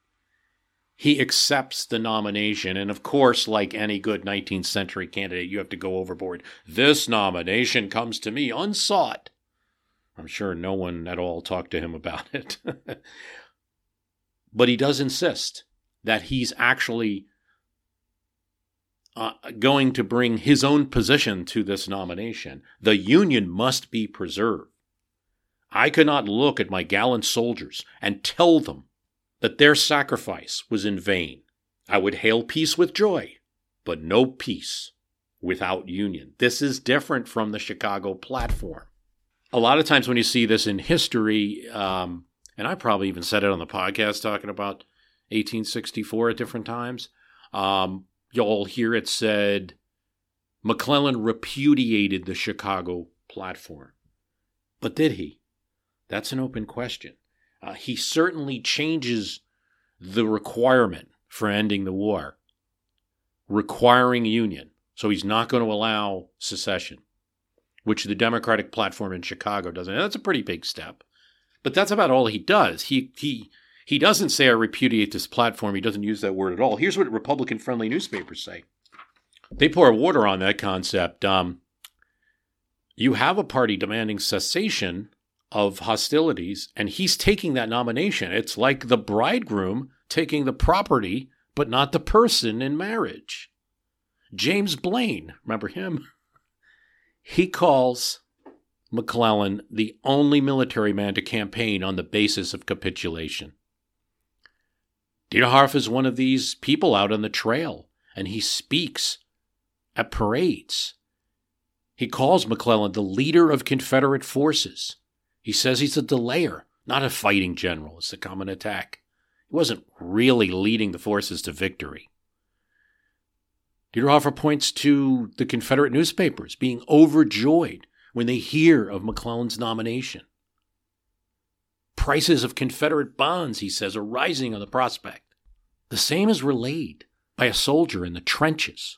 He accepts the nomination, and of course, like any good 19th century candidate, you have to go overboard. This nomination comes to me unsought. I'm sure no one at all talked to him about it. but he does insist that he's actually uh, going to bring his own position to this nomination. The Union must be preserved. I cannot look at my gallant soldiers and tell them that their sacrifice was in vain. I would hail peace with joy, but no peace without union. This is different from the Chicago platform. A lot of times when you see this in history, um, and I probably even said it on the podcast talking about 1864 at different times, um, you'll hear it said McClellan repudiated the Chicago platform. But did he? That's an open question. Uh, he certainly changes the requirement for ending the war, requiring union. So he's not going to allow secession, which the Democratic platform in Chicago doesn't. That's a pretty big step. But that's about all he does. He he he doesn't say I repudiate this platform. He doesn't use that word at all. Here's what Republican friendly newspapers say. They pour water on that concept. Um, you have a party demanding cessation of hostilities, and he's taking that nomination. It's like the bridegroom taking the property, but not the person in marriage. James Blaine, remember him? He calls McClellan the only military man to campaign on the basis of capitulation. Dittenhoefer is one of these people out on the trail, and he speaks at parades. He calls McClellan the leader of Confederate forces. He says he's a delayer, not a fighting general. It's a common attack. He wasn't really leading the forces to victory. Dittenhoefer points to the Confederate newspapers being overjoyed when they hear of McClellan's nomination. Prices of Confederate bonds, he says, are rising on the prospect. The same is relayed by a soldier in the trenches.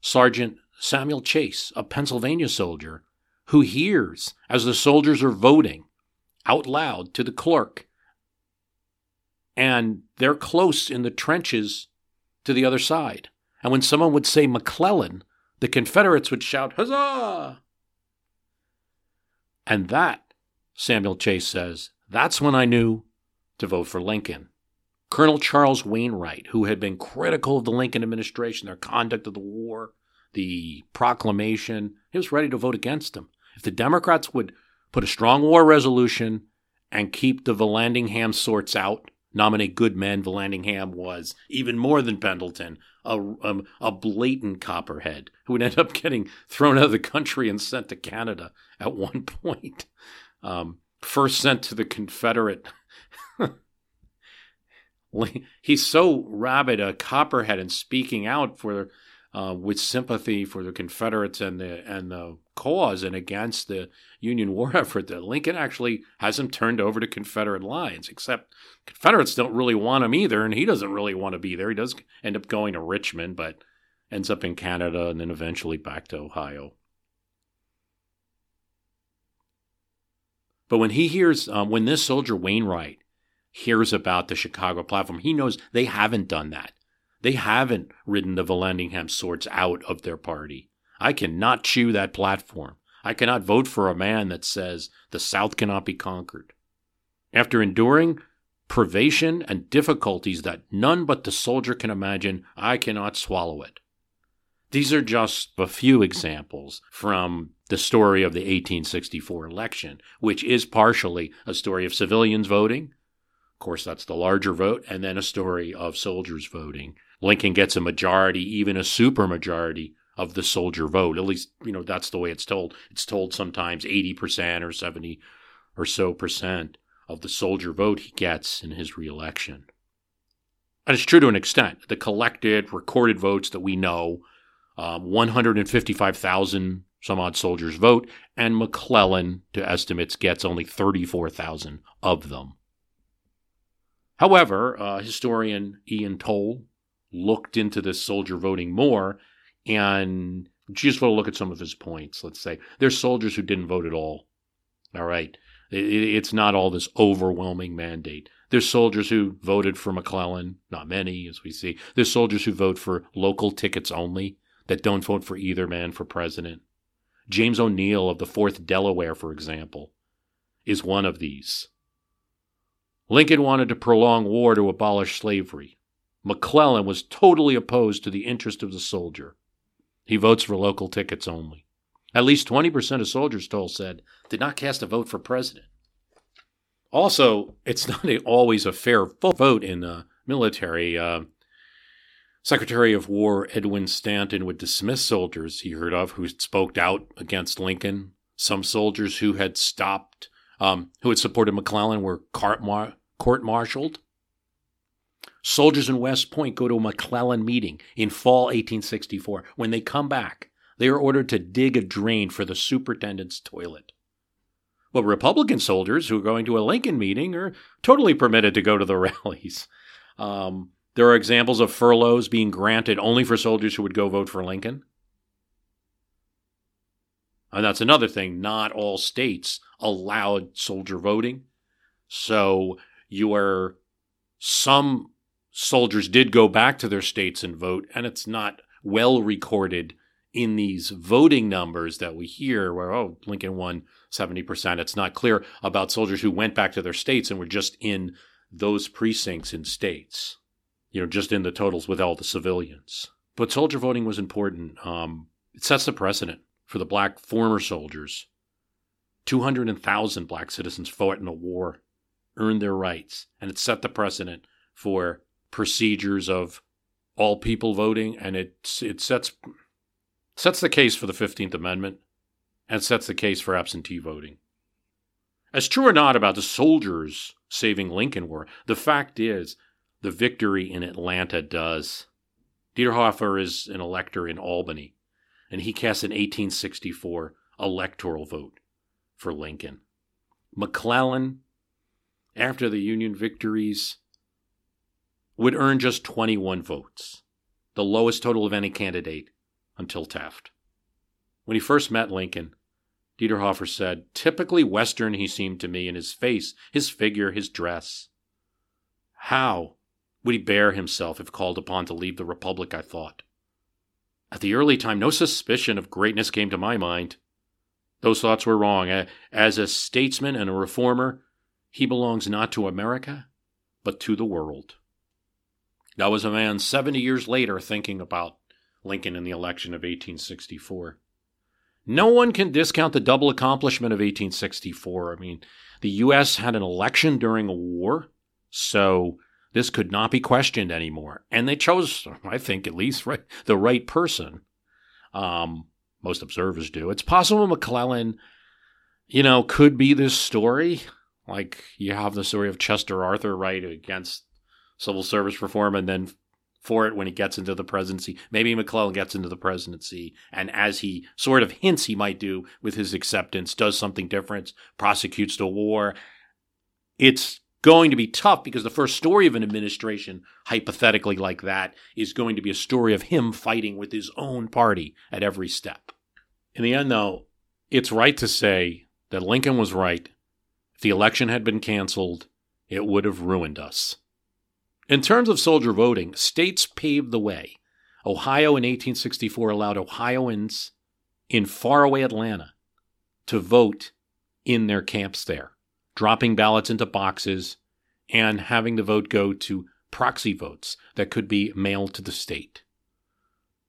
Sergeant Samuel Chase, a Pennsylvania soldier, who hears as the soldiers are voting out loud to the clerk. And they're close in the trenches to the other side. And when someone would say McClellan, the Confederates would shout, Huzzah! And that, Samuel Chase says, that's when I knew to vote for Lincoln. Colonel Charles Wainwright, who had been critical of the Lincoln administration, their conduct of the war, the proclamation, he was ready to vote against them. If the Democrats would put a strong war resolution and keep the Vallandigham sorts out, nominate good men, Vallandigham was even more than Pendleton, a, a, a blatant copperhead who would end up getting thrown out of the country and sent to Canada at one point. Um, first sent to the Confederate he's so rabid a copperhead in speaking out for uh, with sympathy for the Confederates and the and the cause and against the Union war effort that Lincoln actually has him turned over to Confederate lines. Except Confederates don't really want him either, and he doesn't really want to be there. He does end up going to Richmond, but ends up in Canada and then eventually back to Ohio. But when he hears, um, when this soldier Wainwright hears about the Chicago platform, he knows they haven't done that. They haven't ridden the Vallandigham sorts out of their party. I cannot chew that platform. I cannot vote for a man that says the South cannot be conquered. After enduring privation and difficulties that none but the soldier can imagine, I cannot swallow it. These are just a few examples from the story of the 1864 election, which is partially a story of civilians voting, of course, that's the larger vote, and then a story of soldiers voting. Lincoln gets a majority, even a supermajority of the soldier vote. At least, you know, that's the way it's told. It's told sometimes 80% or 70 or so percent of the soldier vote he gets in his reelection. And it's true to an extent. The collected, recorded votes that we know, um, 155,000 some odd soldiers vote, and McClellan, to estimates, gets only 34,000 of them. However, uh, historian Ian Toll looked into this soldier voting more and just want to look at some of his points. Let's say there's soldiers who didn't vote at all. All right. It's not all this overwhelming mandate. There's soldiers who voted for McClellan, not many, as we see. There's soldiers who vote for local tickets only, that don't vote for either man for president. James O'Neill of the 4th Delaware, for example, is one of these. Lincoln wanted to prolong war to abolish slavery. McClellan was totally opposed to the interest of the soldier. He votes for local tickets only. At least 20% of soldiers, Toll said, did not cast a vote for president. Also, it's not a, always a fair vote in the military. Uh, Secretary of War Edwin Stanton would dismiss soldiers he heard of who spoke out against Lincoln. Some soldiers who had stopped, um, who had supported McClellan, were court martialed. Soldiers in West Point go to a McClellan meeting in fall 1864. When they come back, they are ordered to dig a drain for the superintendent's toilet. Well, Republican soldiers who are going to a Lincoln meeting are totally permitted to go to the rallies. Um, there are examples of furloughs being granted only for soldiers who would go vote for Lincoln. And that's another thing. Not all states allowed soldier voting. So you are some soldiers did go back to their states and vote, and it's not well recorded in these voting numbers that we hear where, oh, Lincoln won 70%. It's not clear about soldiers who went back to their states and were just in those precincts in states you know, just in the totals with all the civilians. But soldier voting was important. Um, it sets the precedent for the black former soldiers. 200,000 black citizens fought in the war, earned their rights, and it set the precedent for procedures of all people voting, and it, it sets, sets the case for the 15th Amendment and sets the case for absentee voting. As true or not about the soldiers saving Lincoln were, the fact is the victory in Atlanta does. Dittenhoefer is an elector in Albany, and he cast an 1864 electoral vote for Lincoln. McClellan, after the Union victories, would earn just 21 votes, the lowest total of any candidate until Taft. When he first met Lincoln, Dittenhoefer said, typically Western he seemed to me in his face, his figure, his dress. How, would he bear himself if called upon to leave the Republic, I thought. At the early time, no suspicion of greatness came to my mind. Those thoughts were wrong. As a statesman and a reformer, he belongs not to America, but to the world. That was a man 70 years later thinking about Lincoln in the election of 1864. No one can discount the double accomplishment of 1864. I mean, the U.S. had an election during a war, so this could not be questioned anymore. And they chose, I think, at least right, the right person. Um, most observers do. It's possible McClellan, you know, could be this story. Like you have the story of Chester Arthur, right, against civil service reform, and then for it when he gets into the presidency. Maybe McClellan gets into the presidency, and as he sort of hints he might do with his acceptance, does something different, prosecutes the war. It's going to be tough because the first story of an administration, hypothetically like that, is going to be a story of him fighting with his own party at every step. In the end, though, it's right to say that Lincoln was right. If the election had been canceled, it would have ruined us. In terms of soldier voting, states paved the way. Ohio in 1864 allowed Ohioans in faraway Atlanta to vote in their camps there dropping ballots into boxes, and having the vote go to proxy votes that could be mailed to the state.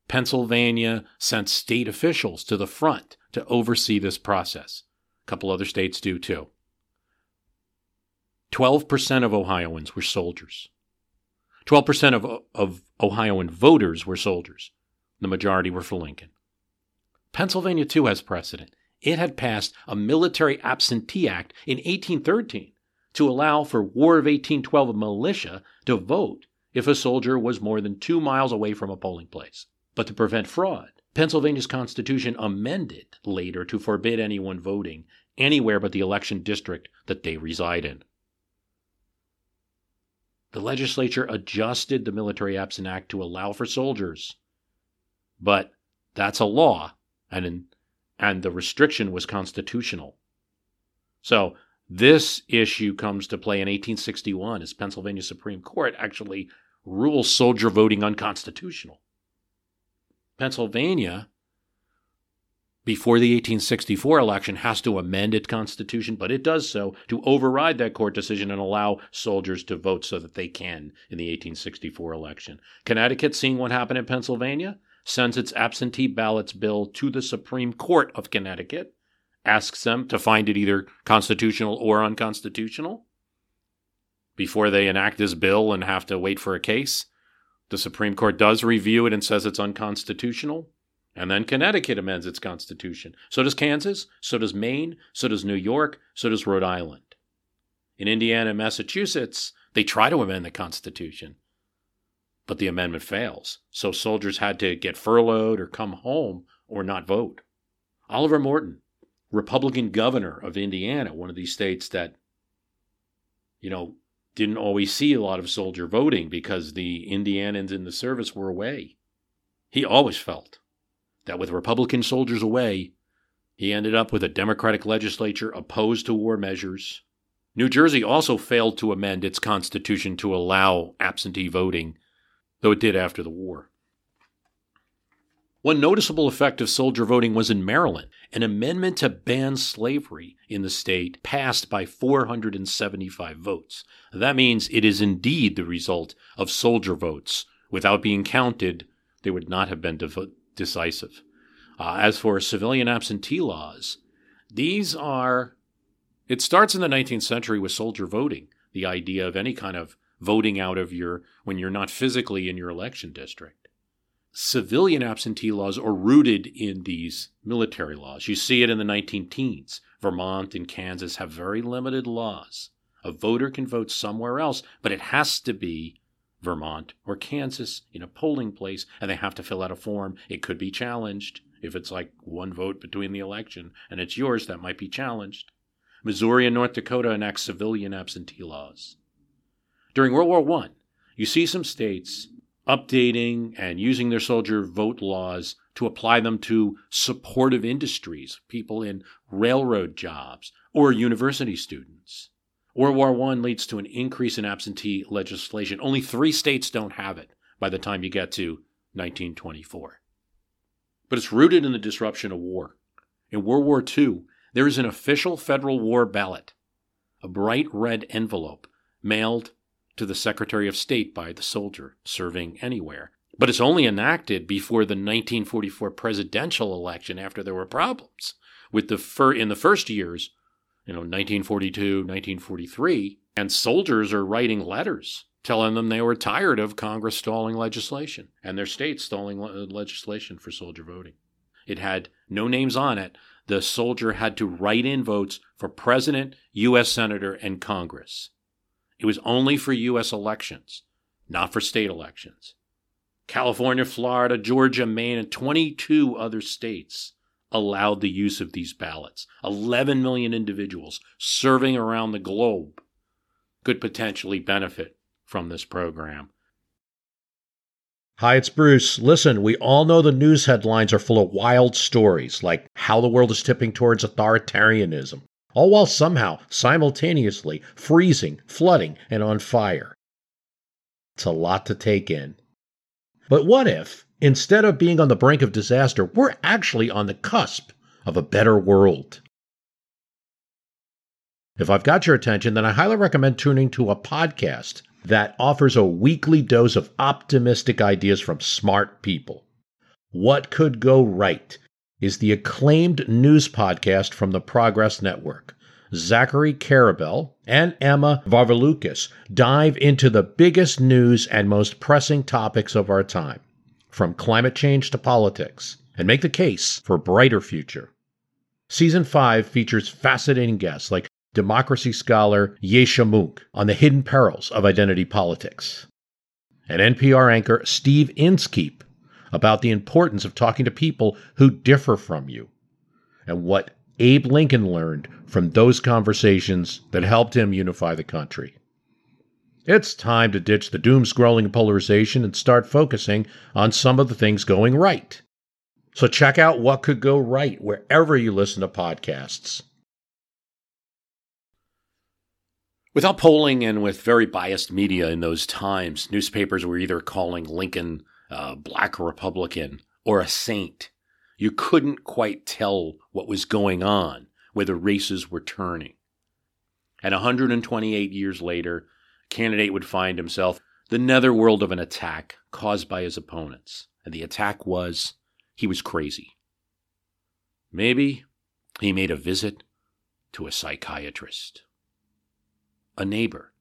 Pennsylvania sent state officials to the front to oversee this process. A couple other states do too. 12% of Ohioans were soldiers. 12% of, of Ohioan voters were soldiers. The majority were for Lincoln. Pennsylvania, too, has precedent it had passed a Military Absentee Act in 1813 to allow for War of 1812 militia to vote if a soldier was more than two miles away from a polling place. But to prevent fraud, Pennsylvania's Constitution amended later to forbid anyone voting anywhere but the election district that they reside in. The legislature adjusted the Military Absent Act to allow for soldiers, but that's a law, and in, and the restriction was constitutional. So this issue comes to play in 1861 as Pennsylvania Supreme Court actually rules soldier voting unconstitutional. Pennsylvania, before the 1864 election, has to amend its constitution, but it does so to override that court decision and allow soldiers to vote so that they can in the 1864 election. Connecticut, seeing what happened in Pennsylvania, sends its absentee ballots bill to the Supreme Court of Connecticut asks them to find it either constitutional or unconstitutional before they enact this bill and have to wait for a case. The Supreme Court does review it and says it's unconstitutional. And then Connecticut amends its constitution. So does Kansas, so does Maine, so does New York, so does Rhode Island. In Indiana and Massachusetts, they try to amend the Constitution, but the amendment fails. So soldiers had to get furloughed or come home or not vote. Oliver Morton, Republican governor of Indiana, one of these states that, you know, didn't always see a lot of soldier voting because the Indianans in the service were away. He always felt that with Republican soldiers away, he ended up with a Democratic legislature opposed to war measures. New Jersey also failed to amend its constitution to allow absentee voting, though it did after the war. One noticeable effect of soldier voting was in Maryland. An amendment to ban slavery in the state passed by 475 votes. That means it is indeed the result of soldier votes. Without being counted, they would not have been de- decisive. Uh, as for civilian absentee laws, these are. It starts in the 19th century with soldier voting, the idea of any kind of voting out of your when you're not physically in your election district civilian absentee laws are rooted in these military laws. You see it in the 19 teens. Vermont and Kansas have very limited laws. A voter can vote somewhere else, but it has to be Vermont or Kansas in a polling place, and they have to fill out a form. It could be challenged. If it's like one vote between the election and it's yours, that might be challenged. Missouri and North Dakota enact civilian absentee laws. During World War I, you see some states updating and using their soldier vote laws to apply them to supportive industries, people in railroad jobs, or university students. World War I leads to an increase in absentee legislation. Only three states don't have it by the time you get to 1924. But it's rooted in the disruption of war. In World War II, there is an official federal war ballot, a bright red envelope mailed to the Secretary of State by the soldier serving anywhere. But it's only enacted before the 1944 presidential election after there were problems with the fir- in the first years, you know, 1942, 1943, and soldiers are writing letters telling them they were tired of Congress stalling legislation and their state stalling le- uh, legislation for soldier voting. It had no names on it. The soldier had to write in votes for president, U.S. senator, and Congress. It was only for U.S. elections, not for state elections. California, Florida, Georgia, Maine, and 22 other states allowed the use of these ballots. 11 million individuals serving around the globe could potentially benefit from this program. Hi, it's Bruce. Listen, we all know the news headlines are full of wild stories like how the world is tipping towards authoritarianism all while somehow simultaneously freezing, flooding, and on fire. It's a lot to take in. But what if, instead of being on the brink of disaster, we're actually on the cusp of a better world? If I've got your attention, then I highly recommend tuning to a podcast that offers a weekly dose of optimistic ideas from smart people. What Could Go Right is the acclaimed news podcast from the Progress Network. Zachary Karabell and Emma Varvaloucas dive into the biggest news and most pressing topics of our time, from climate change to politics, and make the case for a brighter future. Season 5 features fascinating guests like democracy scholar Yascha Mounk on the hidden perils of identity politics. and NPR anchor Steve Inskeep about the importance of talking to people who differ from you and what Abe Lincoln learned from those conversations that helped him unify the country. It's time to ditch the doom scrolling polarization and start focusing on some of the things going right. So check out what could go right wherever you listen to podcasts. Without polling and with very biased media in those times, newspapers were either calling Lincoln a black Republican or a saint. You couldn't quite tell what was going on, where the races were turning. And 128 years later, candidate would find himself the netherworld of an attack caused by his opponents. And the attack was he was crazy. Maybe he made a visit to a psychiatrist, a neighbor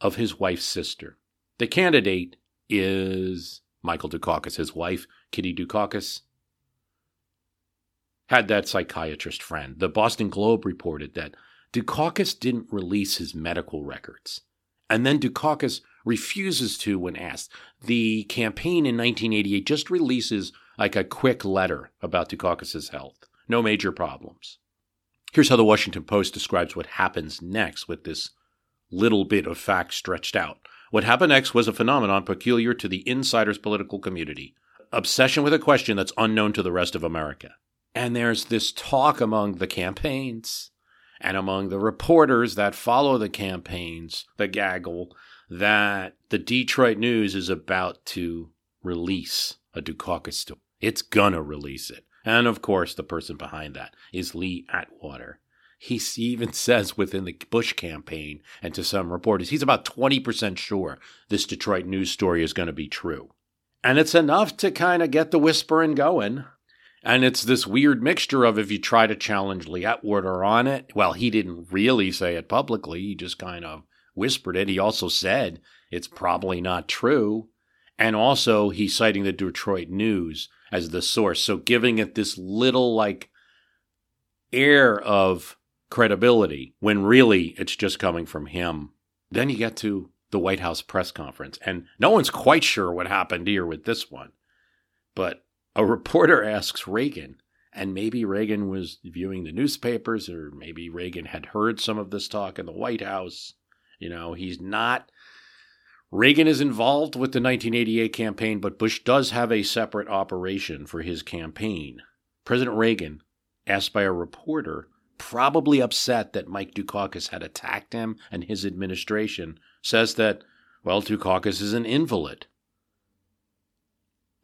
of his wife's sister. The candidate is Michael Dukakis. His wife, Kitty Dukakis, had that psychiatrist friend. The Boston Globe reported that Dukakis didn't release his medical records. And then Dukakis refuses to when asked. The campaign in 1988 just releases like a quick letter about Dukakis' health. No major problems. Here's how the Washington Post describes what happens next with this little bit of fact stretched out. What happened next was a phenomenon peculiar to the insider's political community obsession with a question that's unknown to the rest of America. And there's this talk among the campaigns and among the reporters that follow the campaigns, the gaggle, that the Detroit News is about to release a Dukakis story. It's gonna release it. And of course, the person behind that is Lee Atwater. He even says within the Bush campaign and to some reporters, he's about 20% sure this Detroit news story is going to be true. And it's enough to kind of get the whispering going. And it's this weird mixture of if you try to challenge Lee Atwater on it, well, he didn't really say it publicly, he just kind of whispered it. He also said it's probably not true. And also, he's citing the Detroit News as the source. So giving it this little like air of credibility when really it's just coming from him. Then you get to the White House press conference, and no one's quite sure what happened here with this one. But a reporter asks Reagan, and maybe Reagan was viewing the newspapers, or maybe Reagan had heard some of this talk in the White House. You know, he's not. Reagan is involved with the 1988 campaign, but Bush does have a separate operation for his campaign. President Reagan, asked by a reporter, probably upset that Mike Dukakis had attacked him and his administration, says that, well, Dukakis is an invalid.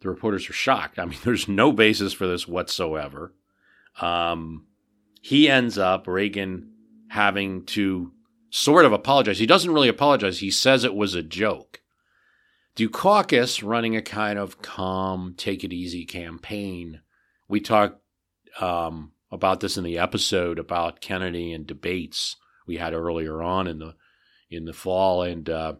The reporters are shocked. I mean, there's no basis for this whatsoever. Um, he ends up, Reagan, having to sort of apologize. He doesn't really apologize. He says it was a joke. Dukakis running a kind of calm, take it easy campaign. We talked um, about this in the episode about Kennedy and debates we had earlier on in the in the fall. And uh,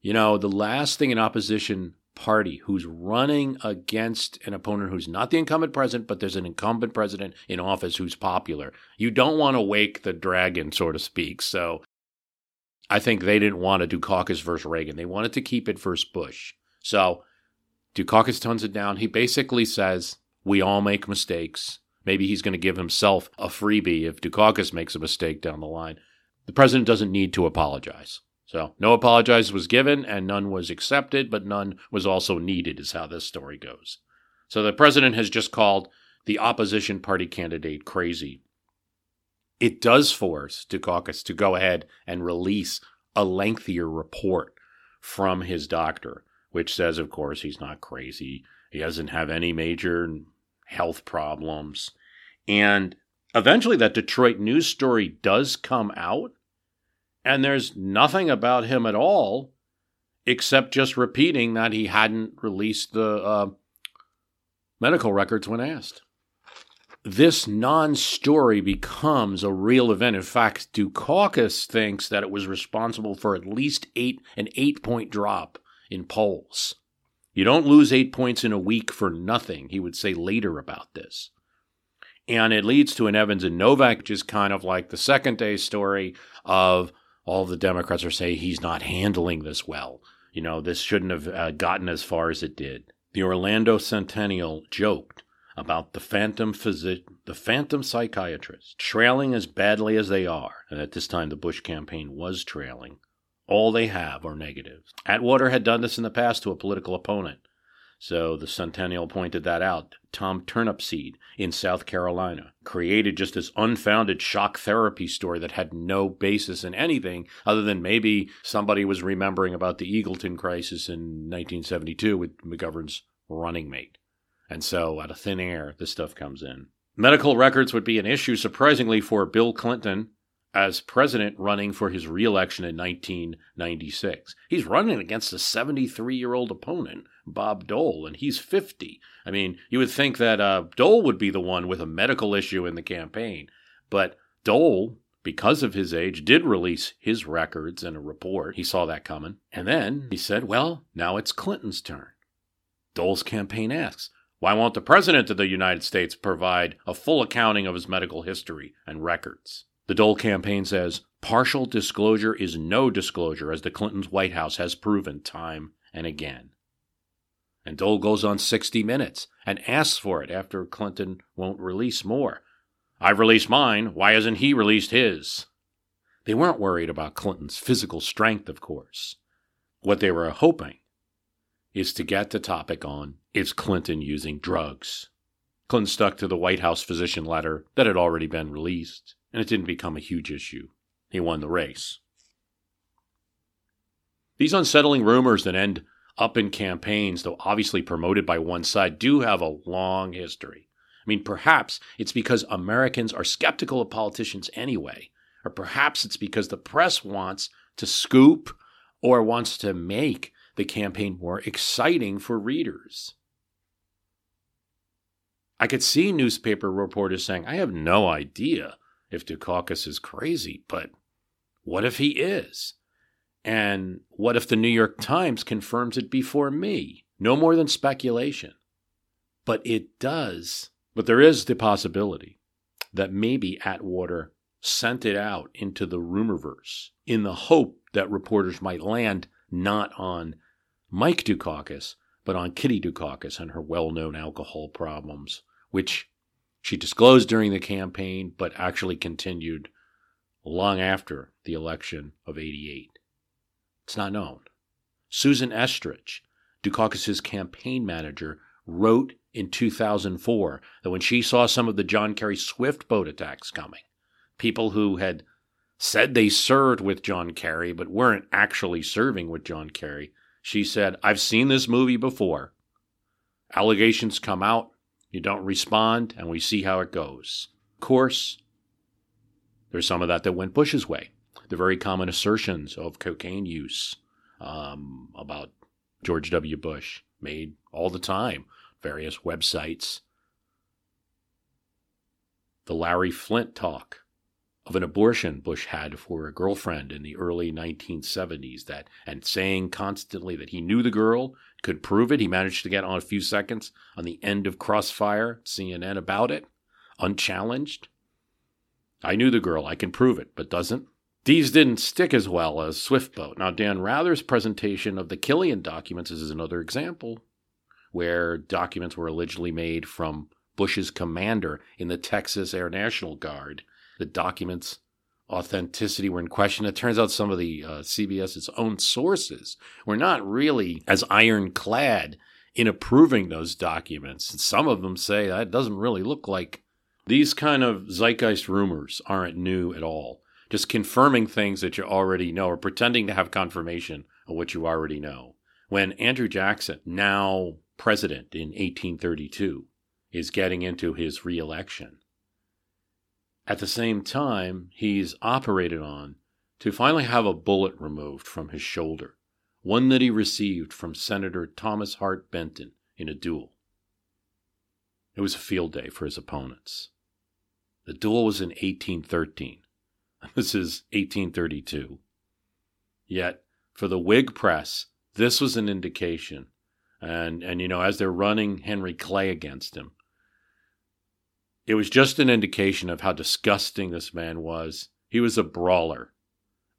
you know, the last thing an opposition party who's running against an opponent who's not the incumbent president, but there's an incumbent president in office who's popular. You don't want to wake the dragon, so to speak. So I think they didn't want to Dukakis versus Reagan. They wanted to keep it versus Bush. So Dukakis tones it down. He basically says, We all make mistakes. Maybe he's going to give himself a freebie if Dukakis makes a mistake down the line. The president doesn't need to apologize. So no apologize was given and none was accepted, but none was also needed, is how this story goes. So the president has just called the opposition party candidate crazy. It does force Dukakis to go ahead and release a lengthier report from his doctor, which says, of course, he's not crazy. He doesn't have any major health problems. And eventually, that Detroit news story does come out, and there's nothing about him at all except just repeating that he hadn't released the uh, medical records when asked. This non story becomes a real event. In fact, Dukakis thinks that it was responsible for at least eight an eight point drop in polls. You don't lose eight points in a week for nothing, he would say later about this. And it leads to an Evans and Novak, which is kind of like the second day story of all the Democrats are saying he's not handling this well. you know, this shouldn't have uh, gotten as far as it did. The Orlando Sentinel joked about the phantom physi- the phantom psychiatrists trailing as badly as they are, and at this time the Bush campaign was trailing. All they have are negatives. Atwater had done this in the past to a political opponent. So the Sentinel pointed that out. Tom Turnipseed in South Carolina created just this unfounded shock therapy story that had no basis in anything other than maybe somebody was remembering about the Eagleton crisis in 1972 with McGovern's running mate. And so out of thin air, this stuff comes in. Medical records would be an issue, surprisingly, for Bill Clinton as president running for his reelection in 1996. He's running against a 73 year old opponent, Bob Dole, and he's 50. I mean, you would think that uh, Dole would be the one with a medical issue in the campaign, but Dole, because of his age, did release his records in a report. He saw that coming. And then he said, well, now it's Clinton's turn. Dole's campaign asks, why won't the President of the United States provide a full accounting of his medical history and records? The Dole campaign says partial disclosure is no disclosure, as the Clintons' White House has proven time and again. And Dole goes on 60 Minutes and asks for it after Clinton won't release more. I've released mine. Why hasn't he released his? They weren't worried about Clinton's physical strength, of course. What they were hoping is to get the topic on is Clinton using drugs? Clinton stuck to the White House physician letter that had already been released, and it didn't become a huge issue. He won the race. These unsettling rumors that end up in campaigns, though obviously promoted by one side, do have a long history. I mean, perhaps it's because Americans are skeptical of politicians anyway, or perhaps it's because the press wants to scoop or wants to make the campaign more exciting for readers. I could see newspaper reporters saying, I have no idea if Dukakis is crazy, but what if he is? And what if the New York Times confirms it before me? No more than speculation. But it does. But there is the possibility that maybe Atwater sent it out into the rumorverse in the hope that reporters might land not on Mike Dukakis, but on Kitty Dukakis and her well known alcohol problems, which she disclosed during the campaign, but actually continued long after the election of 88. It's not known. Susan Estrich, Dukakis's campaign manager, wrote in 2004 that when she saw some of the John Kerry Swift boat attacks coming, people who had said they served with John Kerry but weren't actually serving with John Kerry, she said, I've seen this movie before. Allegations come out, you don't respond, and we see how it goes. Of course, there's some of that that went Bush's way. The very common assertions of cocaine use um, about George W. Bush made all the time, various websites. The Larry Flynt talk of an abortion Bush had for a girlfriend in the early 1970s that and saying constantly that he knew the girl, could prove it. He managed to get on a few seconds on the end of Crossfire, CNN about it, unchallenged. I knew the girl, I can prove it, but doesn't. These didn't stick as well as Swiftboat. Now, Dan Rather's presentation of the Killian documents is another example where documents were allegedly made from Bush's commander in the Texas Air National Guard the documents authenticity were in question. It turns out some of the uh, CBS's own sources were not really as ironclad in approving those documents. And some of them say that doesn't really look like these kind of zeitgeist rumors aren't new at all. Just confirming things that you already know or pretending to have confirmation of what you already know. When Andrew Jackson, now president in 1832, is getting into his reelection, at the same time, he's operated on to finally have a bullet removed from his shoulder, one that he received from Senator Thomas Hart Benton in a duel. It was a field day for his opponents. The duel was in 1813. This is 1832. Yet, for the Whig press, this was an indication. And, and you know, as they're running Henry Clay against him, it was just an indication of how disgusting this man was. He was a brawler,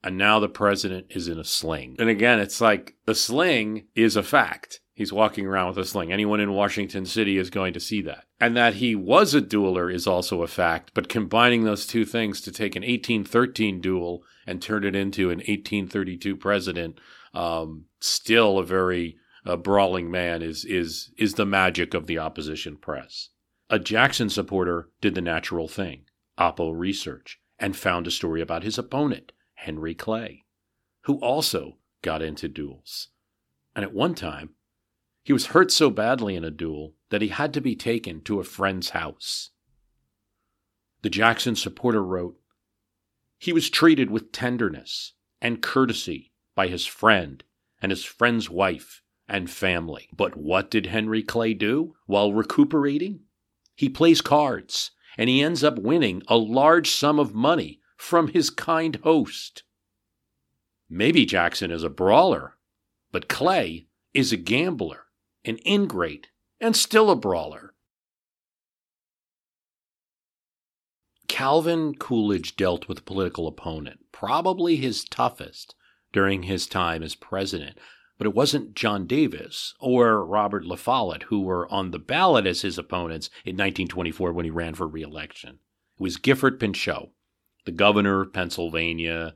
And now the president is in a sling. And again, it's like the sling is a fact. He's walking around with a sling. Anyone in Washington City is going to see that. And that he was a dueler is also a fact. But combining those two things to take an 1813 duel and turn it into an 1832 president, um, still a very uh, brawling man, is is is the magic of the opposition press. A Jackson supporter did the natural thing, Oppo research, and found a story about his opponent, Henry Clay, who also got into duels. And at one time, he was hurt so badly in a duel that he had to be taken to a friend's house. The Jackson supporter wrote, He was treated with tenderness and courtesy by his friend and his friend's wife and family. But what did Henry Clay do while recuperating? He plays cards and he ends up winning a large sum of money from his kind host. Maybe Jackson is a brawler, but Clay is a gambler, an ingrate, and still a brawler. Calvin Coolidge dealt with a political opponent, probably his toughest during his time as president, but it wasn't John Davis or Robert La Follette who were on the ballot as his opponents in 1924 when he ran for reelection. It was Gifford Pinchot, the governor of Pennsylvania,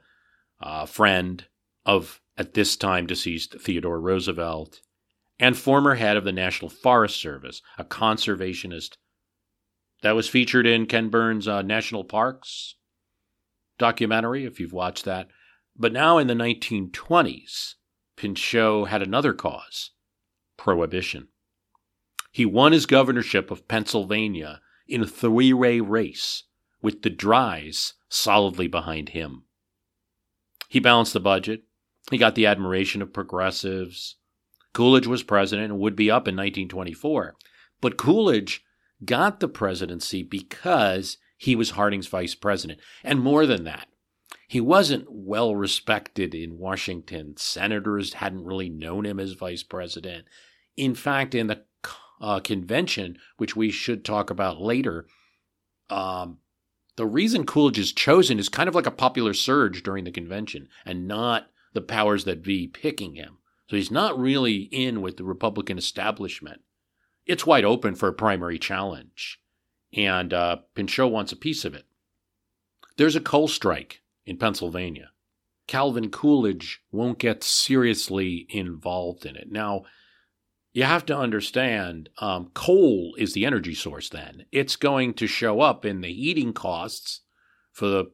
a friend of, at this time deceased, Theodore Roosevelt, and former head of the National Forest Service, a conservationist that was featured in Ken Burns' uh, National Parks documentary, if you've watched that. But now in the 1920s, Pinchot had another cause prohibition. He won his governorship of Pennsylvania in a three way race, with the Dries solidly behind him. He balanced the budget. He got the admiration of progressives. Coolidge was president and would be up in 1924. But Coolidge got the presidency because he was Harding's vice president. And more than that, he wasn't well respected in Washington. Senators hadn't really known him as vice president. In fact, in the uh, convention, which we should talk about later, um, the reason Coolidge is chosen is kind of like a popular surge during the convention and not the powers that be picking him. So he's not really in with the Republican establishment. It's wide open for a primary challenge, and uh, Pinchot wants a piece of it. There's a coal strike in Pennsylvania. Calvin Coolidge won't get seriously involved in it. Now, you have to understand um, coal is the energy source then. It's going to show up in the heating costs for the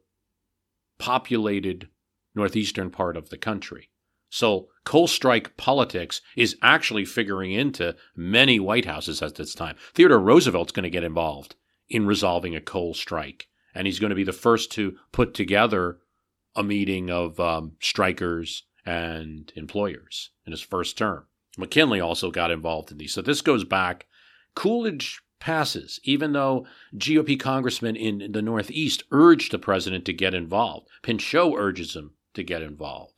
populated northeastern part of the country. So, coal strike politics is actually figuring into many White Houses at this time. Theodore Roosevelt's going to get involved in resolving a coal strike, and he's going to be the first to put together a meeting of um, strikers and employers in his first term. McKinley also got involved in these. So this goes back. Coolidge passes, even though GOP congressmen in the Northeast urged the president to get involved. Pinchot urges him to get involved.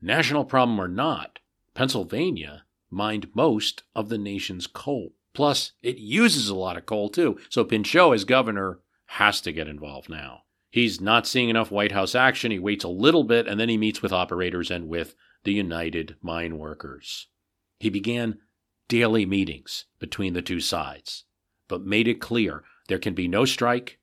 National problem or not, Pennsylvania mined most of the nation's coal. Plus, it uses a lot of coal too. So Pinchot, as governor, has to get involved now. He's not seeing enough White House action. He waits a little bit and then he meets with operators and with the United Mine Workers. He began daily meetings between the two sides, but made it clear there can be no strike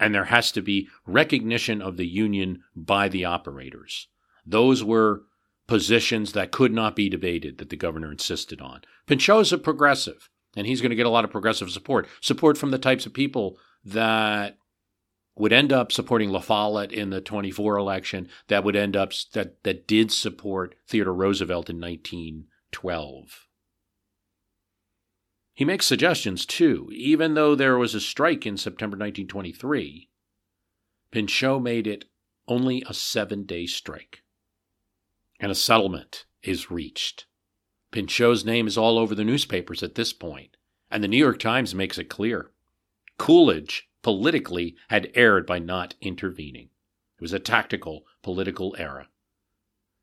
and there has to be recognition of the union by the operators. Those were positions that could not be debated that the governor insisted on. Pinchot's a progressive, and he's going to get a lot of progressive support, support from the types of people that would end up supporting La Follette in the 24 election that would end up that that did support Theodore Roosevelt in 1912. He makes suggestions too, even though there was a strike in September 1923. Pinchot made it only a 7-day strike. And a settlement is reached. Pinchot's name is all over the newspapers at this point, and the New York Times makes it clear. Coolidge politically had erred by not intervening. It was a tactical political error.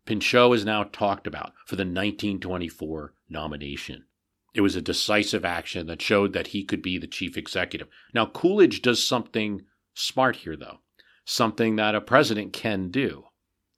Pinchot is now talked about for the 1924 nomination. It was a decisive action that showed that he could be the chief executive. Now, Coolidge does something smart here, though, something that a president can do.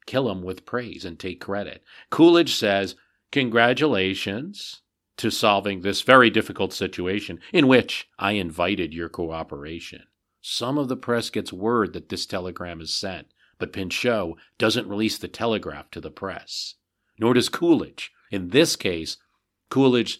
Kill him with praise and take credit. Coolidge says, Congratulations to solving this very difficult situation in which I invited your cooperation. Some of the press gets word that this telegram is sent, but Pinchot doesn't release the telegraph to the press. Nor does Coolidge. In this case, Coolidge's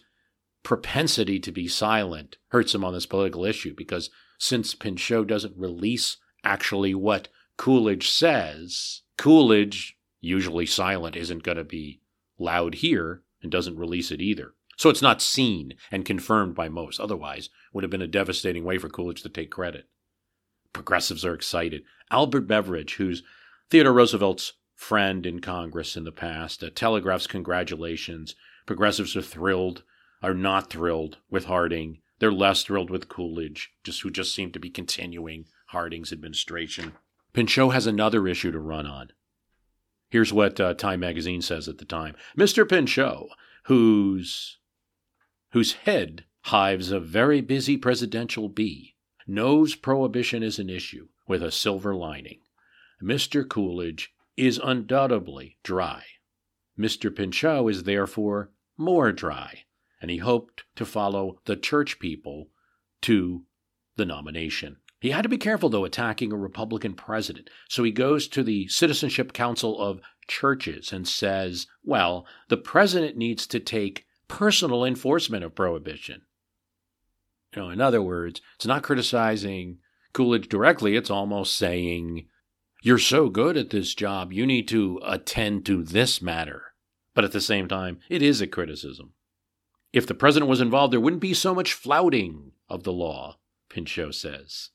propensity to be silent hurts him on this political issue because since Pinchot doesn't release actually what Coolidge says, Coolidge, usually silent, isn't going to be loud here and doesn't release it either. So it's not seen and confirmed by most. Otherwise, would have been a devastating way for Coolidge to take credit. Progressives are excited. Albert Beveridge, who's Theodore Roosevelt's friend in Congress in the past, uh, telegraphs congratulations. Progressives are thrilled, are not thrilled with Harding. They're less thrilled with Coolidge, just who just seemed to be continuing Harding's administration. Pinchot has another issue to run on. Here's what uh, Time magazine says at the time. Mr. Pinchot, whose whose head hives a very busy presidential bee, knows prohibition is an issue with a silver lining. Mr. Coolidge is undoubtedly dry. Mr. Pinchot is therefore more dry, and he hoped to follow the church people to the nomination. He had to be careful, though, attacking a Republican president. So he goes to the Citizenship Council of Churches and says, well, the president needs to take personal enforcement of prohibition. You know, in other words, it's not criticizing Coolidge directly, it's almost saying, You're so good at this job, you need to attend to this matter. But at the same time, it is a criticism. If the president was involved, there wouldn't be so much flouting of the law, Pinchot says.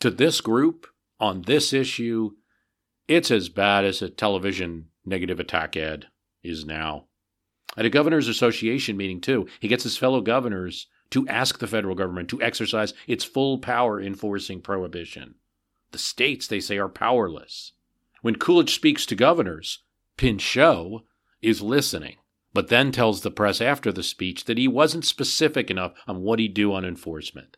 To this group, on this issue, it's as bad as a television negative attack ad is now. At a governor's association meeting, too, he gets his fellow governors to ask the federal government to exercise its full power enforcing prohibition. The states, they say, are powerless. When Coolidge speaks to governors, Pinchot is listening, but then tells the press after the speech that he wasn't specific enough on what he'd do on enforcement.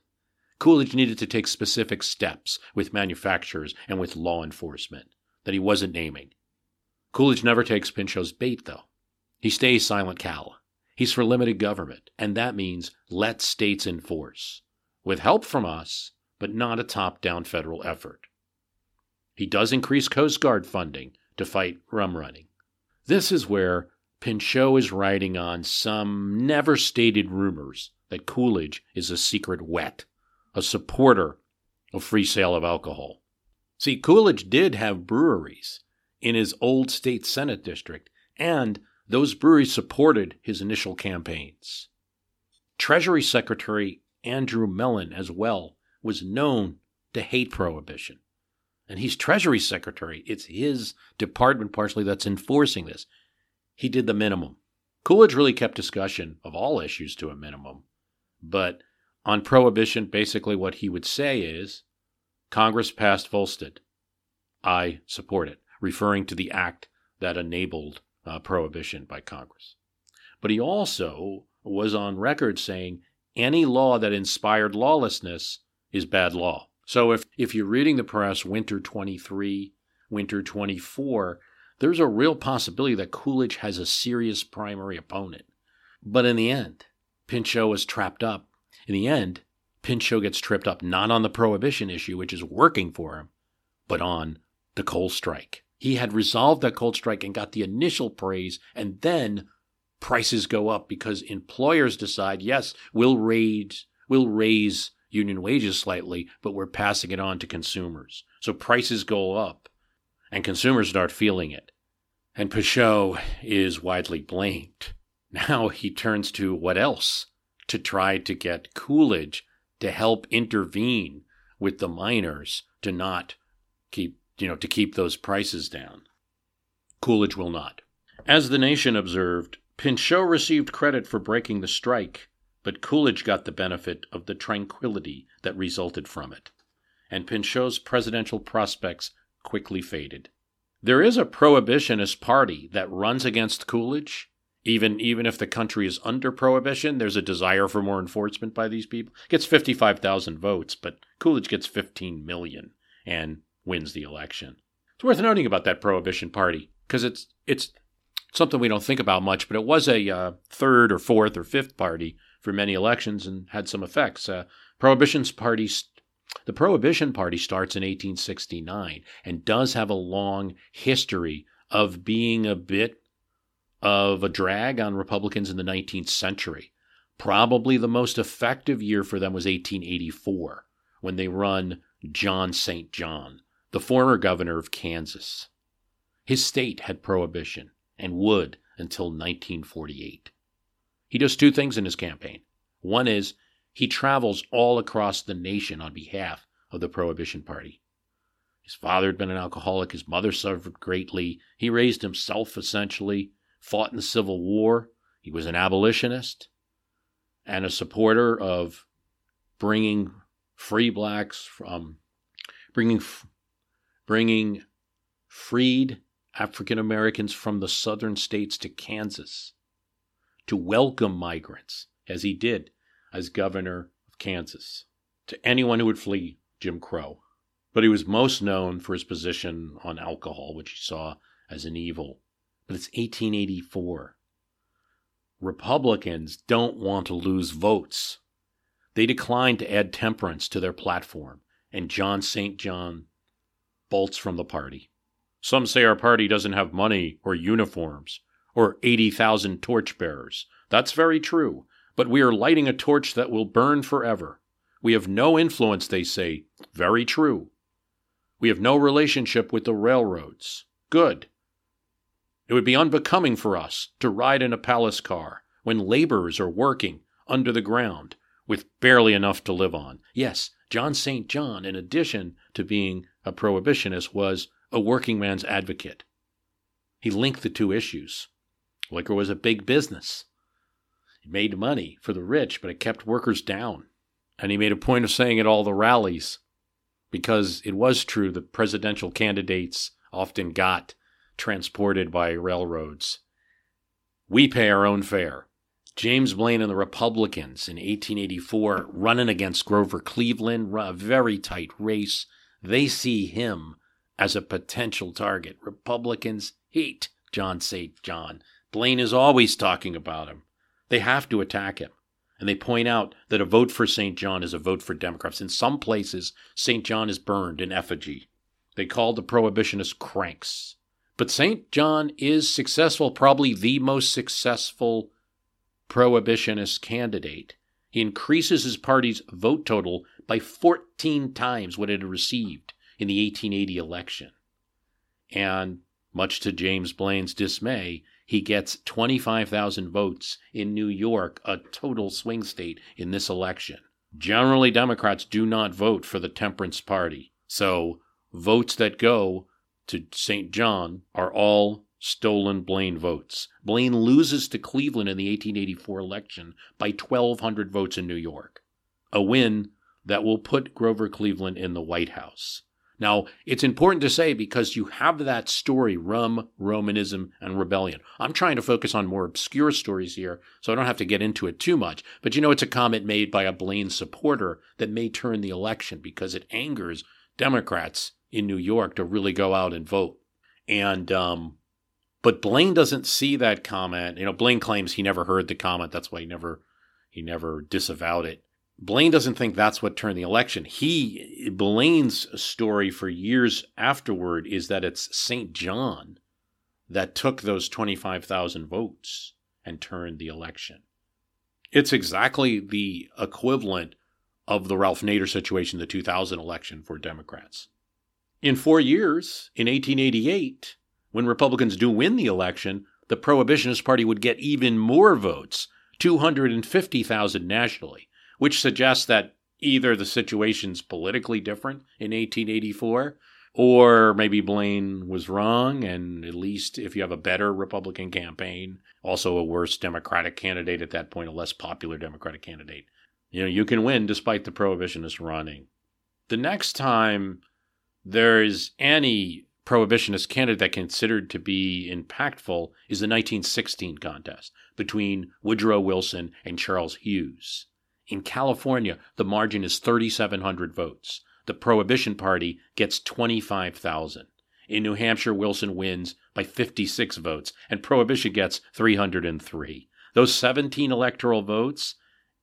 Coolidge needed to take specific steps with manufacturers and with law enforcement that he wasn't naming. Coolidge never takes Pinchot's bait, though. He stays silent Cal. He's for limited government, and that means let states enforce, with help from us, but not a top down federal effort. He does increase Coast Guard funding to fight rum running. This is where Pinchot is riding on some never stated rumors that Coolidge is a secret wet, a supporter of free sale of alcohol. See, Coolidge did have breweries in his old state Senate district, and those breweries supported his initial campaigns. Treasury Secretary Andrew Mellon, as well, was known to hate prohibition. And he's Treasury Secretary. It's his department, partially, that's enforcing this. He did the minimum. Coolidge really kept discussion of all issues to a minimum. But on prohibition, basically what he would say is Congress passed Volstead. I support it, referring to the act that enabled uh, prohibition by Congress. But he also was on record saying any law that inspired lawlessness is bad law. So if, if you're reading the press, Winter 23, Winter 24, there's a real possibility that Coolidge has a serious primary opponent. But in the end, Pinchot was trapped up. In the end, Pinchot gets tripped up not on the prohibition issue, which is working for him, but on the coal strike. He had resolved that coal strike and got the initial praise, and then prices go up because employers decide, yes, we'll raise, we'll raise union wages slightly, but we're passing it on to consumers. So prices go up, and consumers start feeling it. And Pinchot is widely blamed. Now he turns to what else? To try to get Coolidge to help intervene with the miners to not keep you know, to keep those prices down. Coolidge will not. As the nation observed, Pinchot received credit for breaking the strike, but Coolidge got the benefit of the tranquility that resulted from it, and Pinchot's presidential prospects quickly faded. There is a prohibitionist party that runs against Coolidge. Even even if the country is under prohibition, there's a desire for more enforcement by these people. Gets 55,000 votes, but Coolidge gets 15 million and wins the election. It's worth noting about that Prohibition Party because it's it's something we don't think about much, but it was a uh, third or fourth or fifth party for many elections and had some effects. Uh, Prohibition's party, the Prohibition Party starts in 1869 and does have a long history of being a bit of a drag on Republicans in the 19th century. Probably the most effective year for them was 1884 when they run John St. John, the former governor of Kansas. His state had prohibition and would until 1948. He does two things in his campaign. One is he travels all across the nation on behalf of the Prohibition Party. His father had been an alcoholic, his mother suffered greatly. He raised himself essentially, fought in the Civil War. He was an abolitionist and a supporter of bringing free blacks from bringing bringing freed African Americans from the southern states to Kansas to welcome migrants, as he did as governor of Kansas, to anyone who would flee Jim Crow. But he was most known for his position on alcohol, which he saw as an evil. But it's 1884. Republicans don't want to lose votes. They declined to add temperance to their platform, and John St. John bolts from the party. Some say our party doesn't have money or uniforms or 80,000 torchbearers. That's very true, but we are lighting a torch that will burn forever. We have no influence, they say. Very true. We have no relationship with the railroads. Good. It would be unbecoming for us to ride in a palace car when laborers are working under the ground with barely enough to live on. Yes, John St. John, in addition to being a prohibitionist, was a working man's advocate. He linked the two issues. Liquor was a big business. It made money for the rich, but it kept workers down. And he made a point of saying at all the rallies, because it was true that presidential candidates often got transported by railroads. We pay our own fare. James Blaine and the Republicans in 1884 running against Grover Cleveland, a very tight race. They see him as a potential target. Republicans hate John St. John. Blaine is always talking about him. They have to attack him. And they point out that a vote for St. John is a vote for Democrats. In some places, St. John is burned in effigy. They call the prohibitionists cranks. But St. John is successful, probably the most successful prohibitionist candidate. He increases his party's vote total by 14 times what it had received in the 1880 election. And much to James Blaine's dismay, he gets 25,000 votes in New York, a total swing state in this election. Generally, Democrats do not vote for the Temperance Party. So, votes that go to St. John are all stolen Blaine votes. Blaine loses to Cleveland in the 1884 election by 1,200 votes in New York, a win that will put Grover Cleveland in the White House. Now, it's important to say because you have that story, rum, Romanism, and rebellion. I'm trying to focus on more obscure stories here, so I don't have to get into it too much. But you know, it's a comment made by a Blaine supporter that may turn the election because it angers Democrats in New York to really go out and vote. And, um, but Blaine doesn't see that comment. You know, Blaine claims he never heard the comment. That's why he never, he never disavowed it. Blaine doesn't think that's what turned the election. He Blaine's story for years afterward is that it's St. John that took those 25,000 votes and turned the election. It's exactly the equivalent of the Ralph Nader situation, the 2000 election for Democrats. In four years, in 1888, when Republicans do win the election, the Prohibitionist Party would get even more votes, 250,000 nationally which suggests that either the situation's politically different in 1884 or maybe Blaine was wrong, and at least if you have a better Republican campaign, also a worse Democratic candidate at that point, a less popular Democratic candidate, you know, you can win despite the prohibitionist running. The next time there's any prohibitionist candidate that considered to be impactful is the 1916 contest between Woodrow Wilson and Charles Hughes. In California, the margin is 3,700 votes. The Prohibition Party gets 25,000. In New Hampshire, Wilson wins by 56 votes, and Prohibition gets 303. Those 17 electoral votes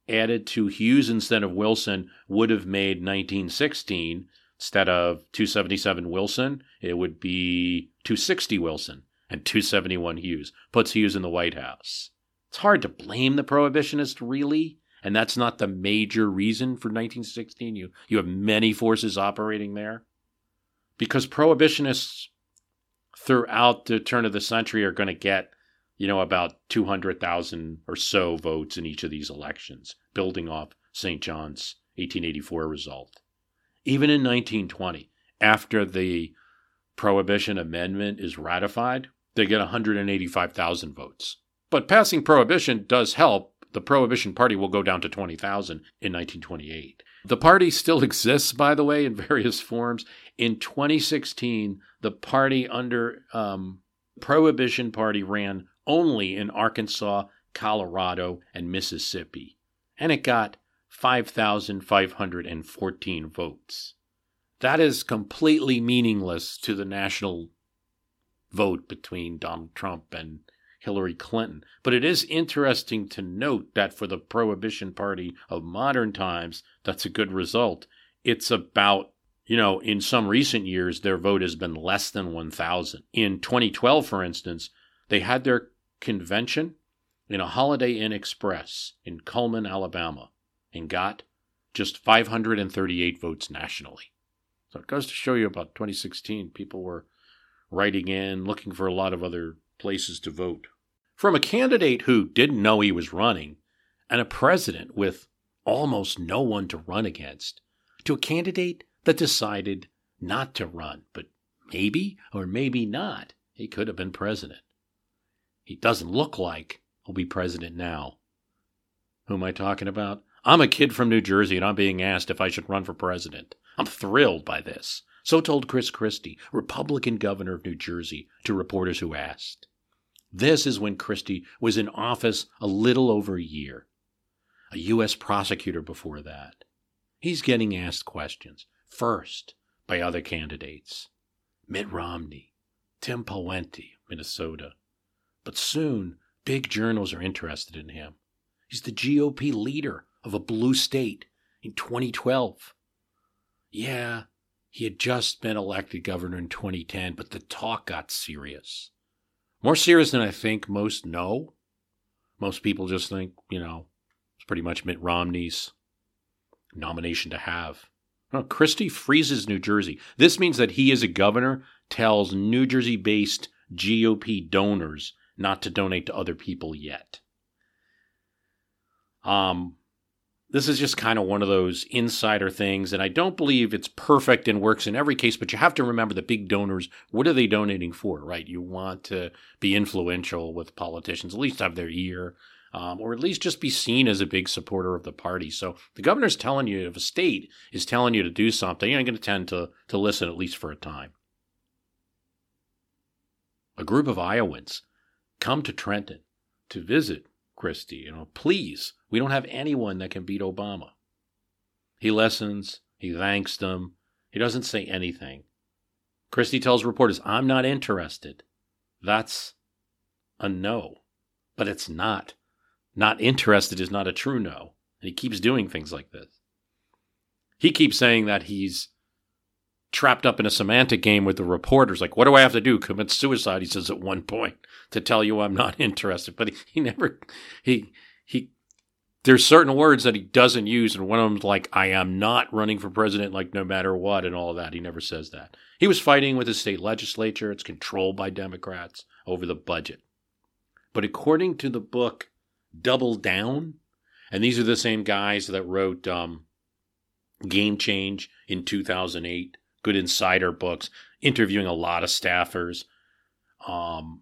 added to Hughes instead of Wilson would have made 1916 instead of 277 Wilson, it would be 260 Wilson and 271 Hughes. Puts Hughes in the White House. It's hard to blame the prohibitionists, really, and that's not the major reason for 1916. You you have many forces operating there because prohibitionists throughout the turn of the century are going to get you know about 200,000 or so votes in each of these elections, building off St. John's 1884 result. Even in 1920, after the Prohibition Amendment is ratified, they get 185,000 votes. But passing Prohibition does help. The Prohibition Party will go down to 20,000 in 1928. The party still exists, by the way, in various forms. In 2016, the party under um, Prohibition Party ran only in Arkansas, Colorado, and Mississippi, and it got 5,514 votes. That is completely meaningless to the national vote between Donald Trump and Hillary Clinton. But it is interesting to note that for the Prohibition Party of modern times, that's a good result. It's about, you know, in some recent years, their vote has been less than 1,000. In 2012, for instance, they had their convention in a Holiday Inn Express in Cullman, Alabama and got just 538 votes nationally. So it goes to show you about 2016, people were writing in, looking for a lot of other places to vote. From a candidate who didn't know he was running, and a president with almost no one to run against, to a candidate that decided not to run, but maybe or maybe not, he could have been president. He doesn't look like he'll be president now. Who am I talking about? I'm a kid from New Jersey and I'm being asked if I should run for president. I'm thrilled by this. So told Chris Christie, Republican governor of New Jersey, to reporters who asked. This is when Christie was in office a little over a year. A U.S. prosecutor before that. He's getting asked questions, first by other candidates Mitt Romney, Tim Pawlenty, Minnesota. But soon, big journals are interested in him. He's the GOP leader of a blue state in 2012. Yeah, he had just been elected governor in 2010, but the talk got serious. More serious than I think most know. Most people just think, you know, it's pretty much Mitt Romney's nomination to have. Christie freezes New Jersey. This means that he, as a governor, tells New Jersey based GOP donors not to donate to other people yet. Um, this is just kind of one of those insider things, and I don't believe it's perfect and works in every case, but you have to remember the big donors, what are they donating for, right? You want to be influential with politicians, at least have their ear, um, or at least just be seen as a big supporter of the party. So the governor's telling you, if a state is telling you to do something, you're going to tend to, to listen at least for a time. A group of Iowans come to Trenton to visit Christie. You know, please, we don't have anyone that can beat Obama. He listens, he thanks them, he doesn't say anything. Christie tells reporters, I'm not interested. That's a no. But it's not. Not interested is not a true no. And he keeps doing things like this. He keeps saying that he's trapped up in a semantic game with the reporters. Like, what do I have to do? Commit suicide, he says at one point, to tell you I'm not interested. But he, he never, he, he, there's certain words that he doesn't use. And one of them's like, I am not running for president, like no matter what, and all that. He never says that. He was fighting with his state legislature. It's controlled by Democrats over the budget. But according to the book Double Down, and these are the same guys that wrote um, Game Change in 2008 good insider books, interviewing a lot of staffers. Um,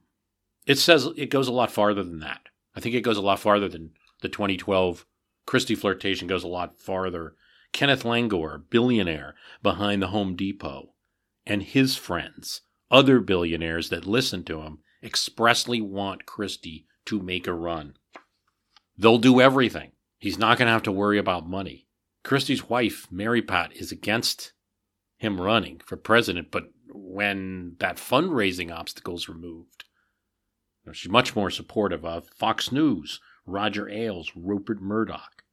it says it goes a lot farther than that. I think it goes a lot farther than the 2012 Christie flirtation goes a lot farther. Kenneth Langone, billionaire behind the Home Depot, and his friends, other billionaires that listen to him, expressly want Christie to make a run. They'll do everything. He's not going to have to worry about money. Christie's wife, Mary Pat, is against him running for president, but when that fundraising obstacle is removed. She's much more supportive of Fox News, Roger Ailes, Rupert Murdoch.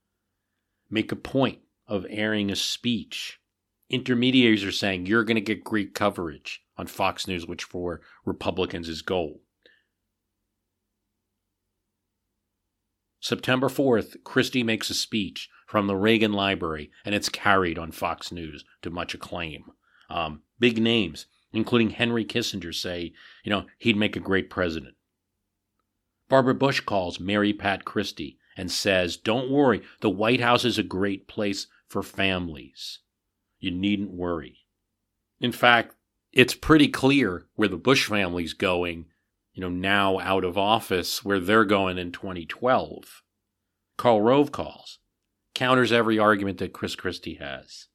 Make a point of airing a speech. Intermediaries are saying you're going to get great coverage on Fox News, which for Republicans is gold. September 4th, Christie makes a speech from the Reagan Library, and it's carried on Fox News to much acclaim. Um, big names, including Henry Kissinger, say, you know, he'd make a great president. Barbara Bush calls Mary Pat Christie and says, Don't worry, the White House is a great place for families. You needn't worry. In fact, it's pretty clear where the Bush family's going, you know, now out of office, where they're going in 2012. Karl Rove calls, counters every argument that Chris Christie has.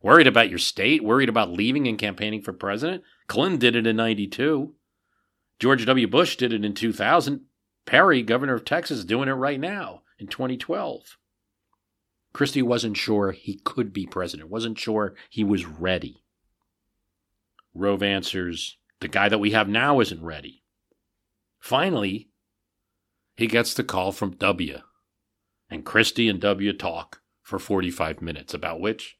Worried about your state? Worried about leaving and campaigning for president? Clinton did it in 92. George W. Bush did it in 2000. Perry, governor of Texas, doing it right now in 2012. Christie wasn't sure he could be president, wasn't sure he was ready. Rove answers, the guy that we have now isn't ready. Finally, he gets the call from W. And Christie and W talk for 45 minutes, about which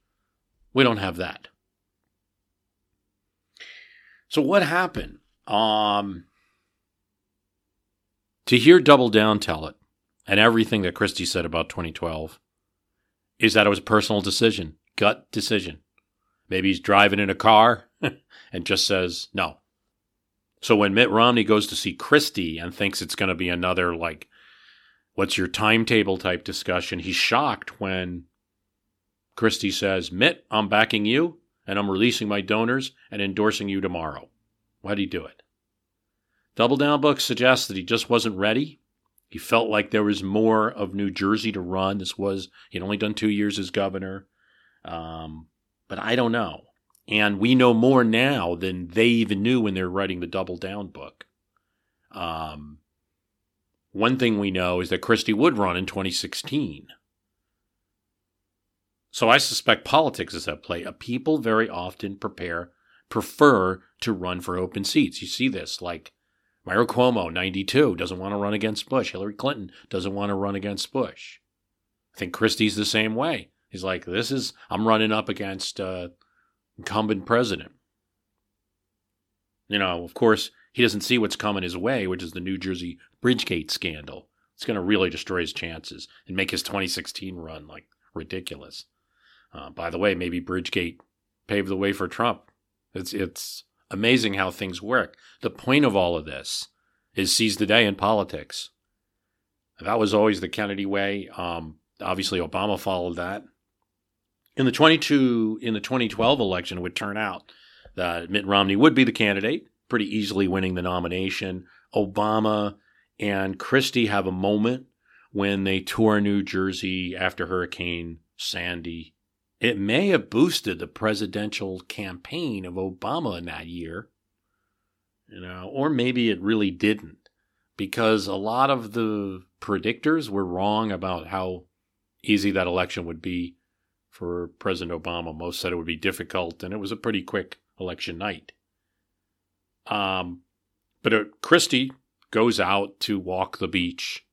we don't have that. So what happened? Um, to hear Double Down tell it, and everything that Christie said about 2012, is that it was a personal decision, gut decision. Maybe he's driving in a car and just says no. So when Mitt Romney goes to see Christie and thinks it's going to be another, like, what's your timetable type discussion, he's shocked when Christie says, Mitt, I'm backing you and I'm releasing my donors and endorsing you tomorrow. Why'd he do it? Double Down Book suggests that he just wasn't ready. He felt like there was more of New Jersey to run. This was, he'd only done two years as governor. Um, but I don't know. And we know more now than they even knew when they were writing the Double Down book. Um, one thing we know is that Christie would run in 2016. So I suspect politics is at play. People very often prepare, prefer to run for open seats. You see this, like Mario Cuomo, 92, doesn't want to run against Bush. Hillary Clinton doesn't want to run against Bush. I think Christie's the same way. He's like, this is, I'm running up against uh, incumbent president. You know, of course, he doesn't see what's coming his way, which is the New Jersey Bridgegate scandal. It's going to really destroy his chances and make his 2016 run like ridiculous. Uh, by the way, maybe Bridgegate paved the way for Trump. It's it's amazing how things work. The point of all of this is seize the day in politics. That was always the Kennedy way. Um, obviously, Obama followed that. In the 22 in the 2012 election, it would turn out that Mitt Romney would be the candidate, pretty easily winning the nomination. Obama and Christie have a moment when they tour New Jersey after Hurricane Sandy it may have boosted the presidential campaign of Obama in that year, you know, or maybe it really didn't, because a lot of the predictors were wrong about how easy that election would be for President Obama. Most said it would be difficult, and it was a pretty quick election night. Um, but uh, Christie goes out to walk the beach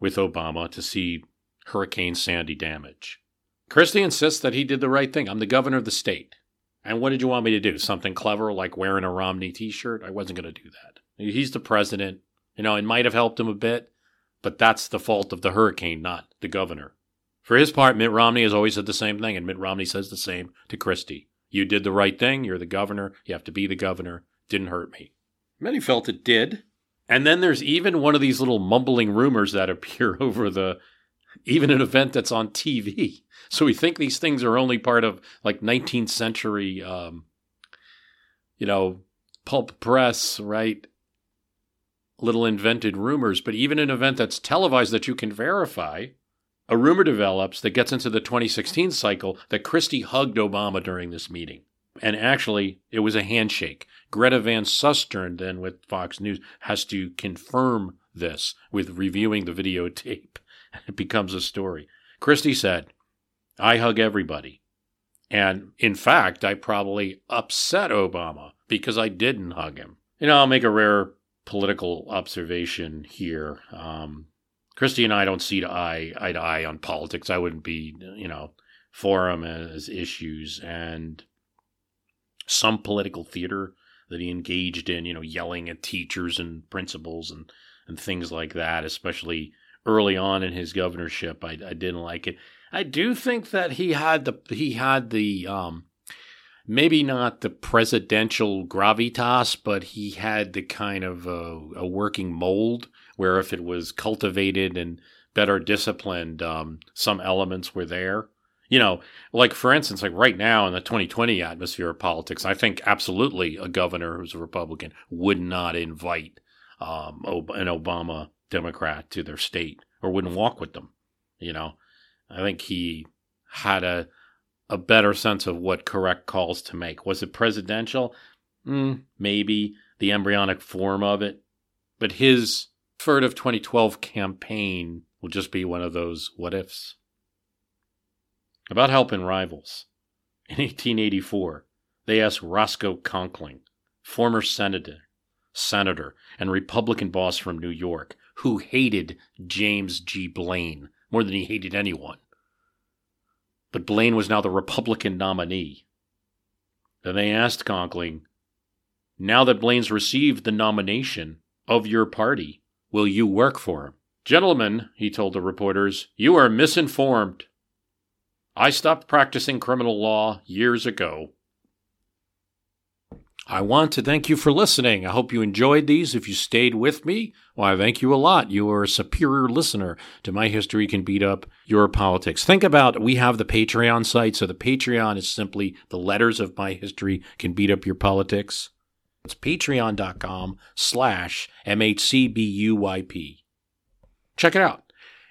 with Obama to see Hurricane Sandy damage. Christie insists that he did the right thing. I'm the governor of the state. And what did you want me to do? Something clever like wearing a Romney t shirt? I wasn't going to do that. He's the president. You know, it might have helped him a bit, but that's the fault of the hurricane, not the governor. For his part, Mitt Romney has always said the same thing, and Mitt Romney says the same to Christie. You did the right thing. You're the governor. You have to be the governor. Didn't hurt me. Many felt it did. And then there's even one of these little mumbling rumors that appear over the even an event that's on TV. So we think these things are only part of like 19th century, um, you know, pulp press, right? Little invented rumors. But even an event that's televised that you can verify, a rumor develops that gets into the 2016 cycle that Christie hugged Obama during this meeting. And actually, it was a handshake. Greta Van Susteren, then with Fox News, has to confirm this with reviewing the videotape. It becomes a story. Christie said, I hug everybody. And in fact, I probably upset Obama because I didn't hug him. You know, I'll make a rare political observation here. Um, Christie and I don't see to eye, eye to eye on politics. I wouldn't be, you know, for him as issues. And some political theater that he engaged in, you know, yelling at teachers and principals and, and things like that, especially early on in his governorship. I, I didn't like it. I do think that he had the he had the um, maybe not the presidential gravitas, but he had the kind of uh, a working mold where if it was cultivated and better disciplined, um, some elements were there. You know, like for instance, like right now in the 2020 atmosphere of politics, I think absolutely a governor who's a Republican would not invite um, an Obama Democrat to their state or wouldn't walk with them. You know, I think he had a a better sense of what correct calls to make. Was it presidential? Mm, maybe the embryonic form of it, but his furtive 2012 campaign will just be one of those what ifs. About helping rivals. In 1884, they asked Roscoe Conkling, former senator, senator and Republican boss from New York, who hated James G. Blaine more than he hated anyone. But Blaine was now the Republican nominee. Then they asked Conkling, Now that Blaine's received the nomination of your party, will you work for him? Gentlemen, he told the reporters, you are misinformed. I stopped practicing criminal law years ago. I want to thank you for listening. I hope you enjoyed these. If you stayed with me, well, I thank you a lot. You are a superior listener to My History Can Beat Up Your Politics. Think about we have the Patreon site. So the Patreon is simply the letters of My History Can Beat Up Your Politics. It's patreon.com slash MHCBUYP. Check it out.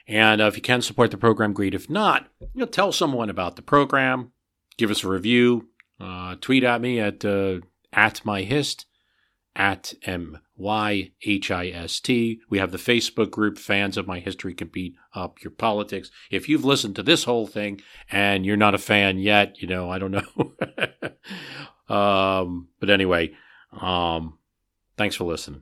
And uh, if you can support the program, great. If not, you know, tell someone about the program. Give us a review. Uh, tweet at me at uh, at myhist at m y h i s t. We have the Facebook group fans of my history beat up your politics. If you've listened to this whole thing and you're not a fan yet, you know I don't know. um, but anyway, um, thanks for listening.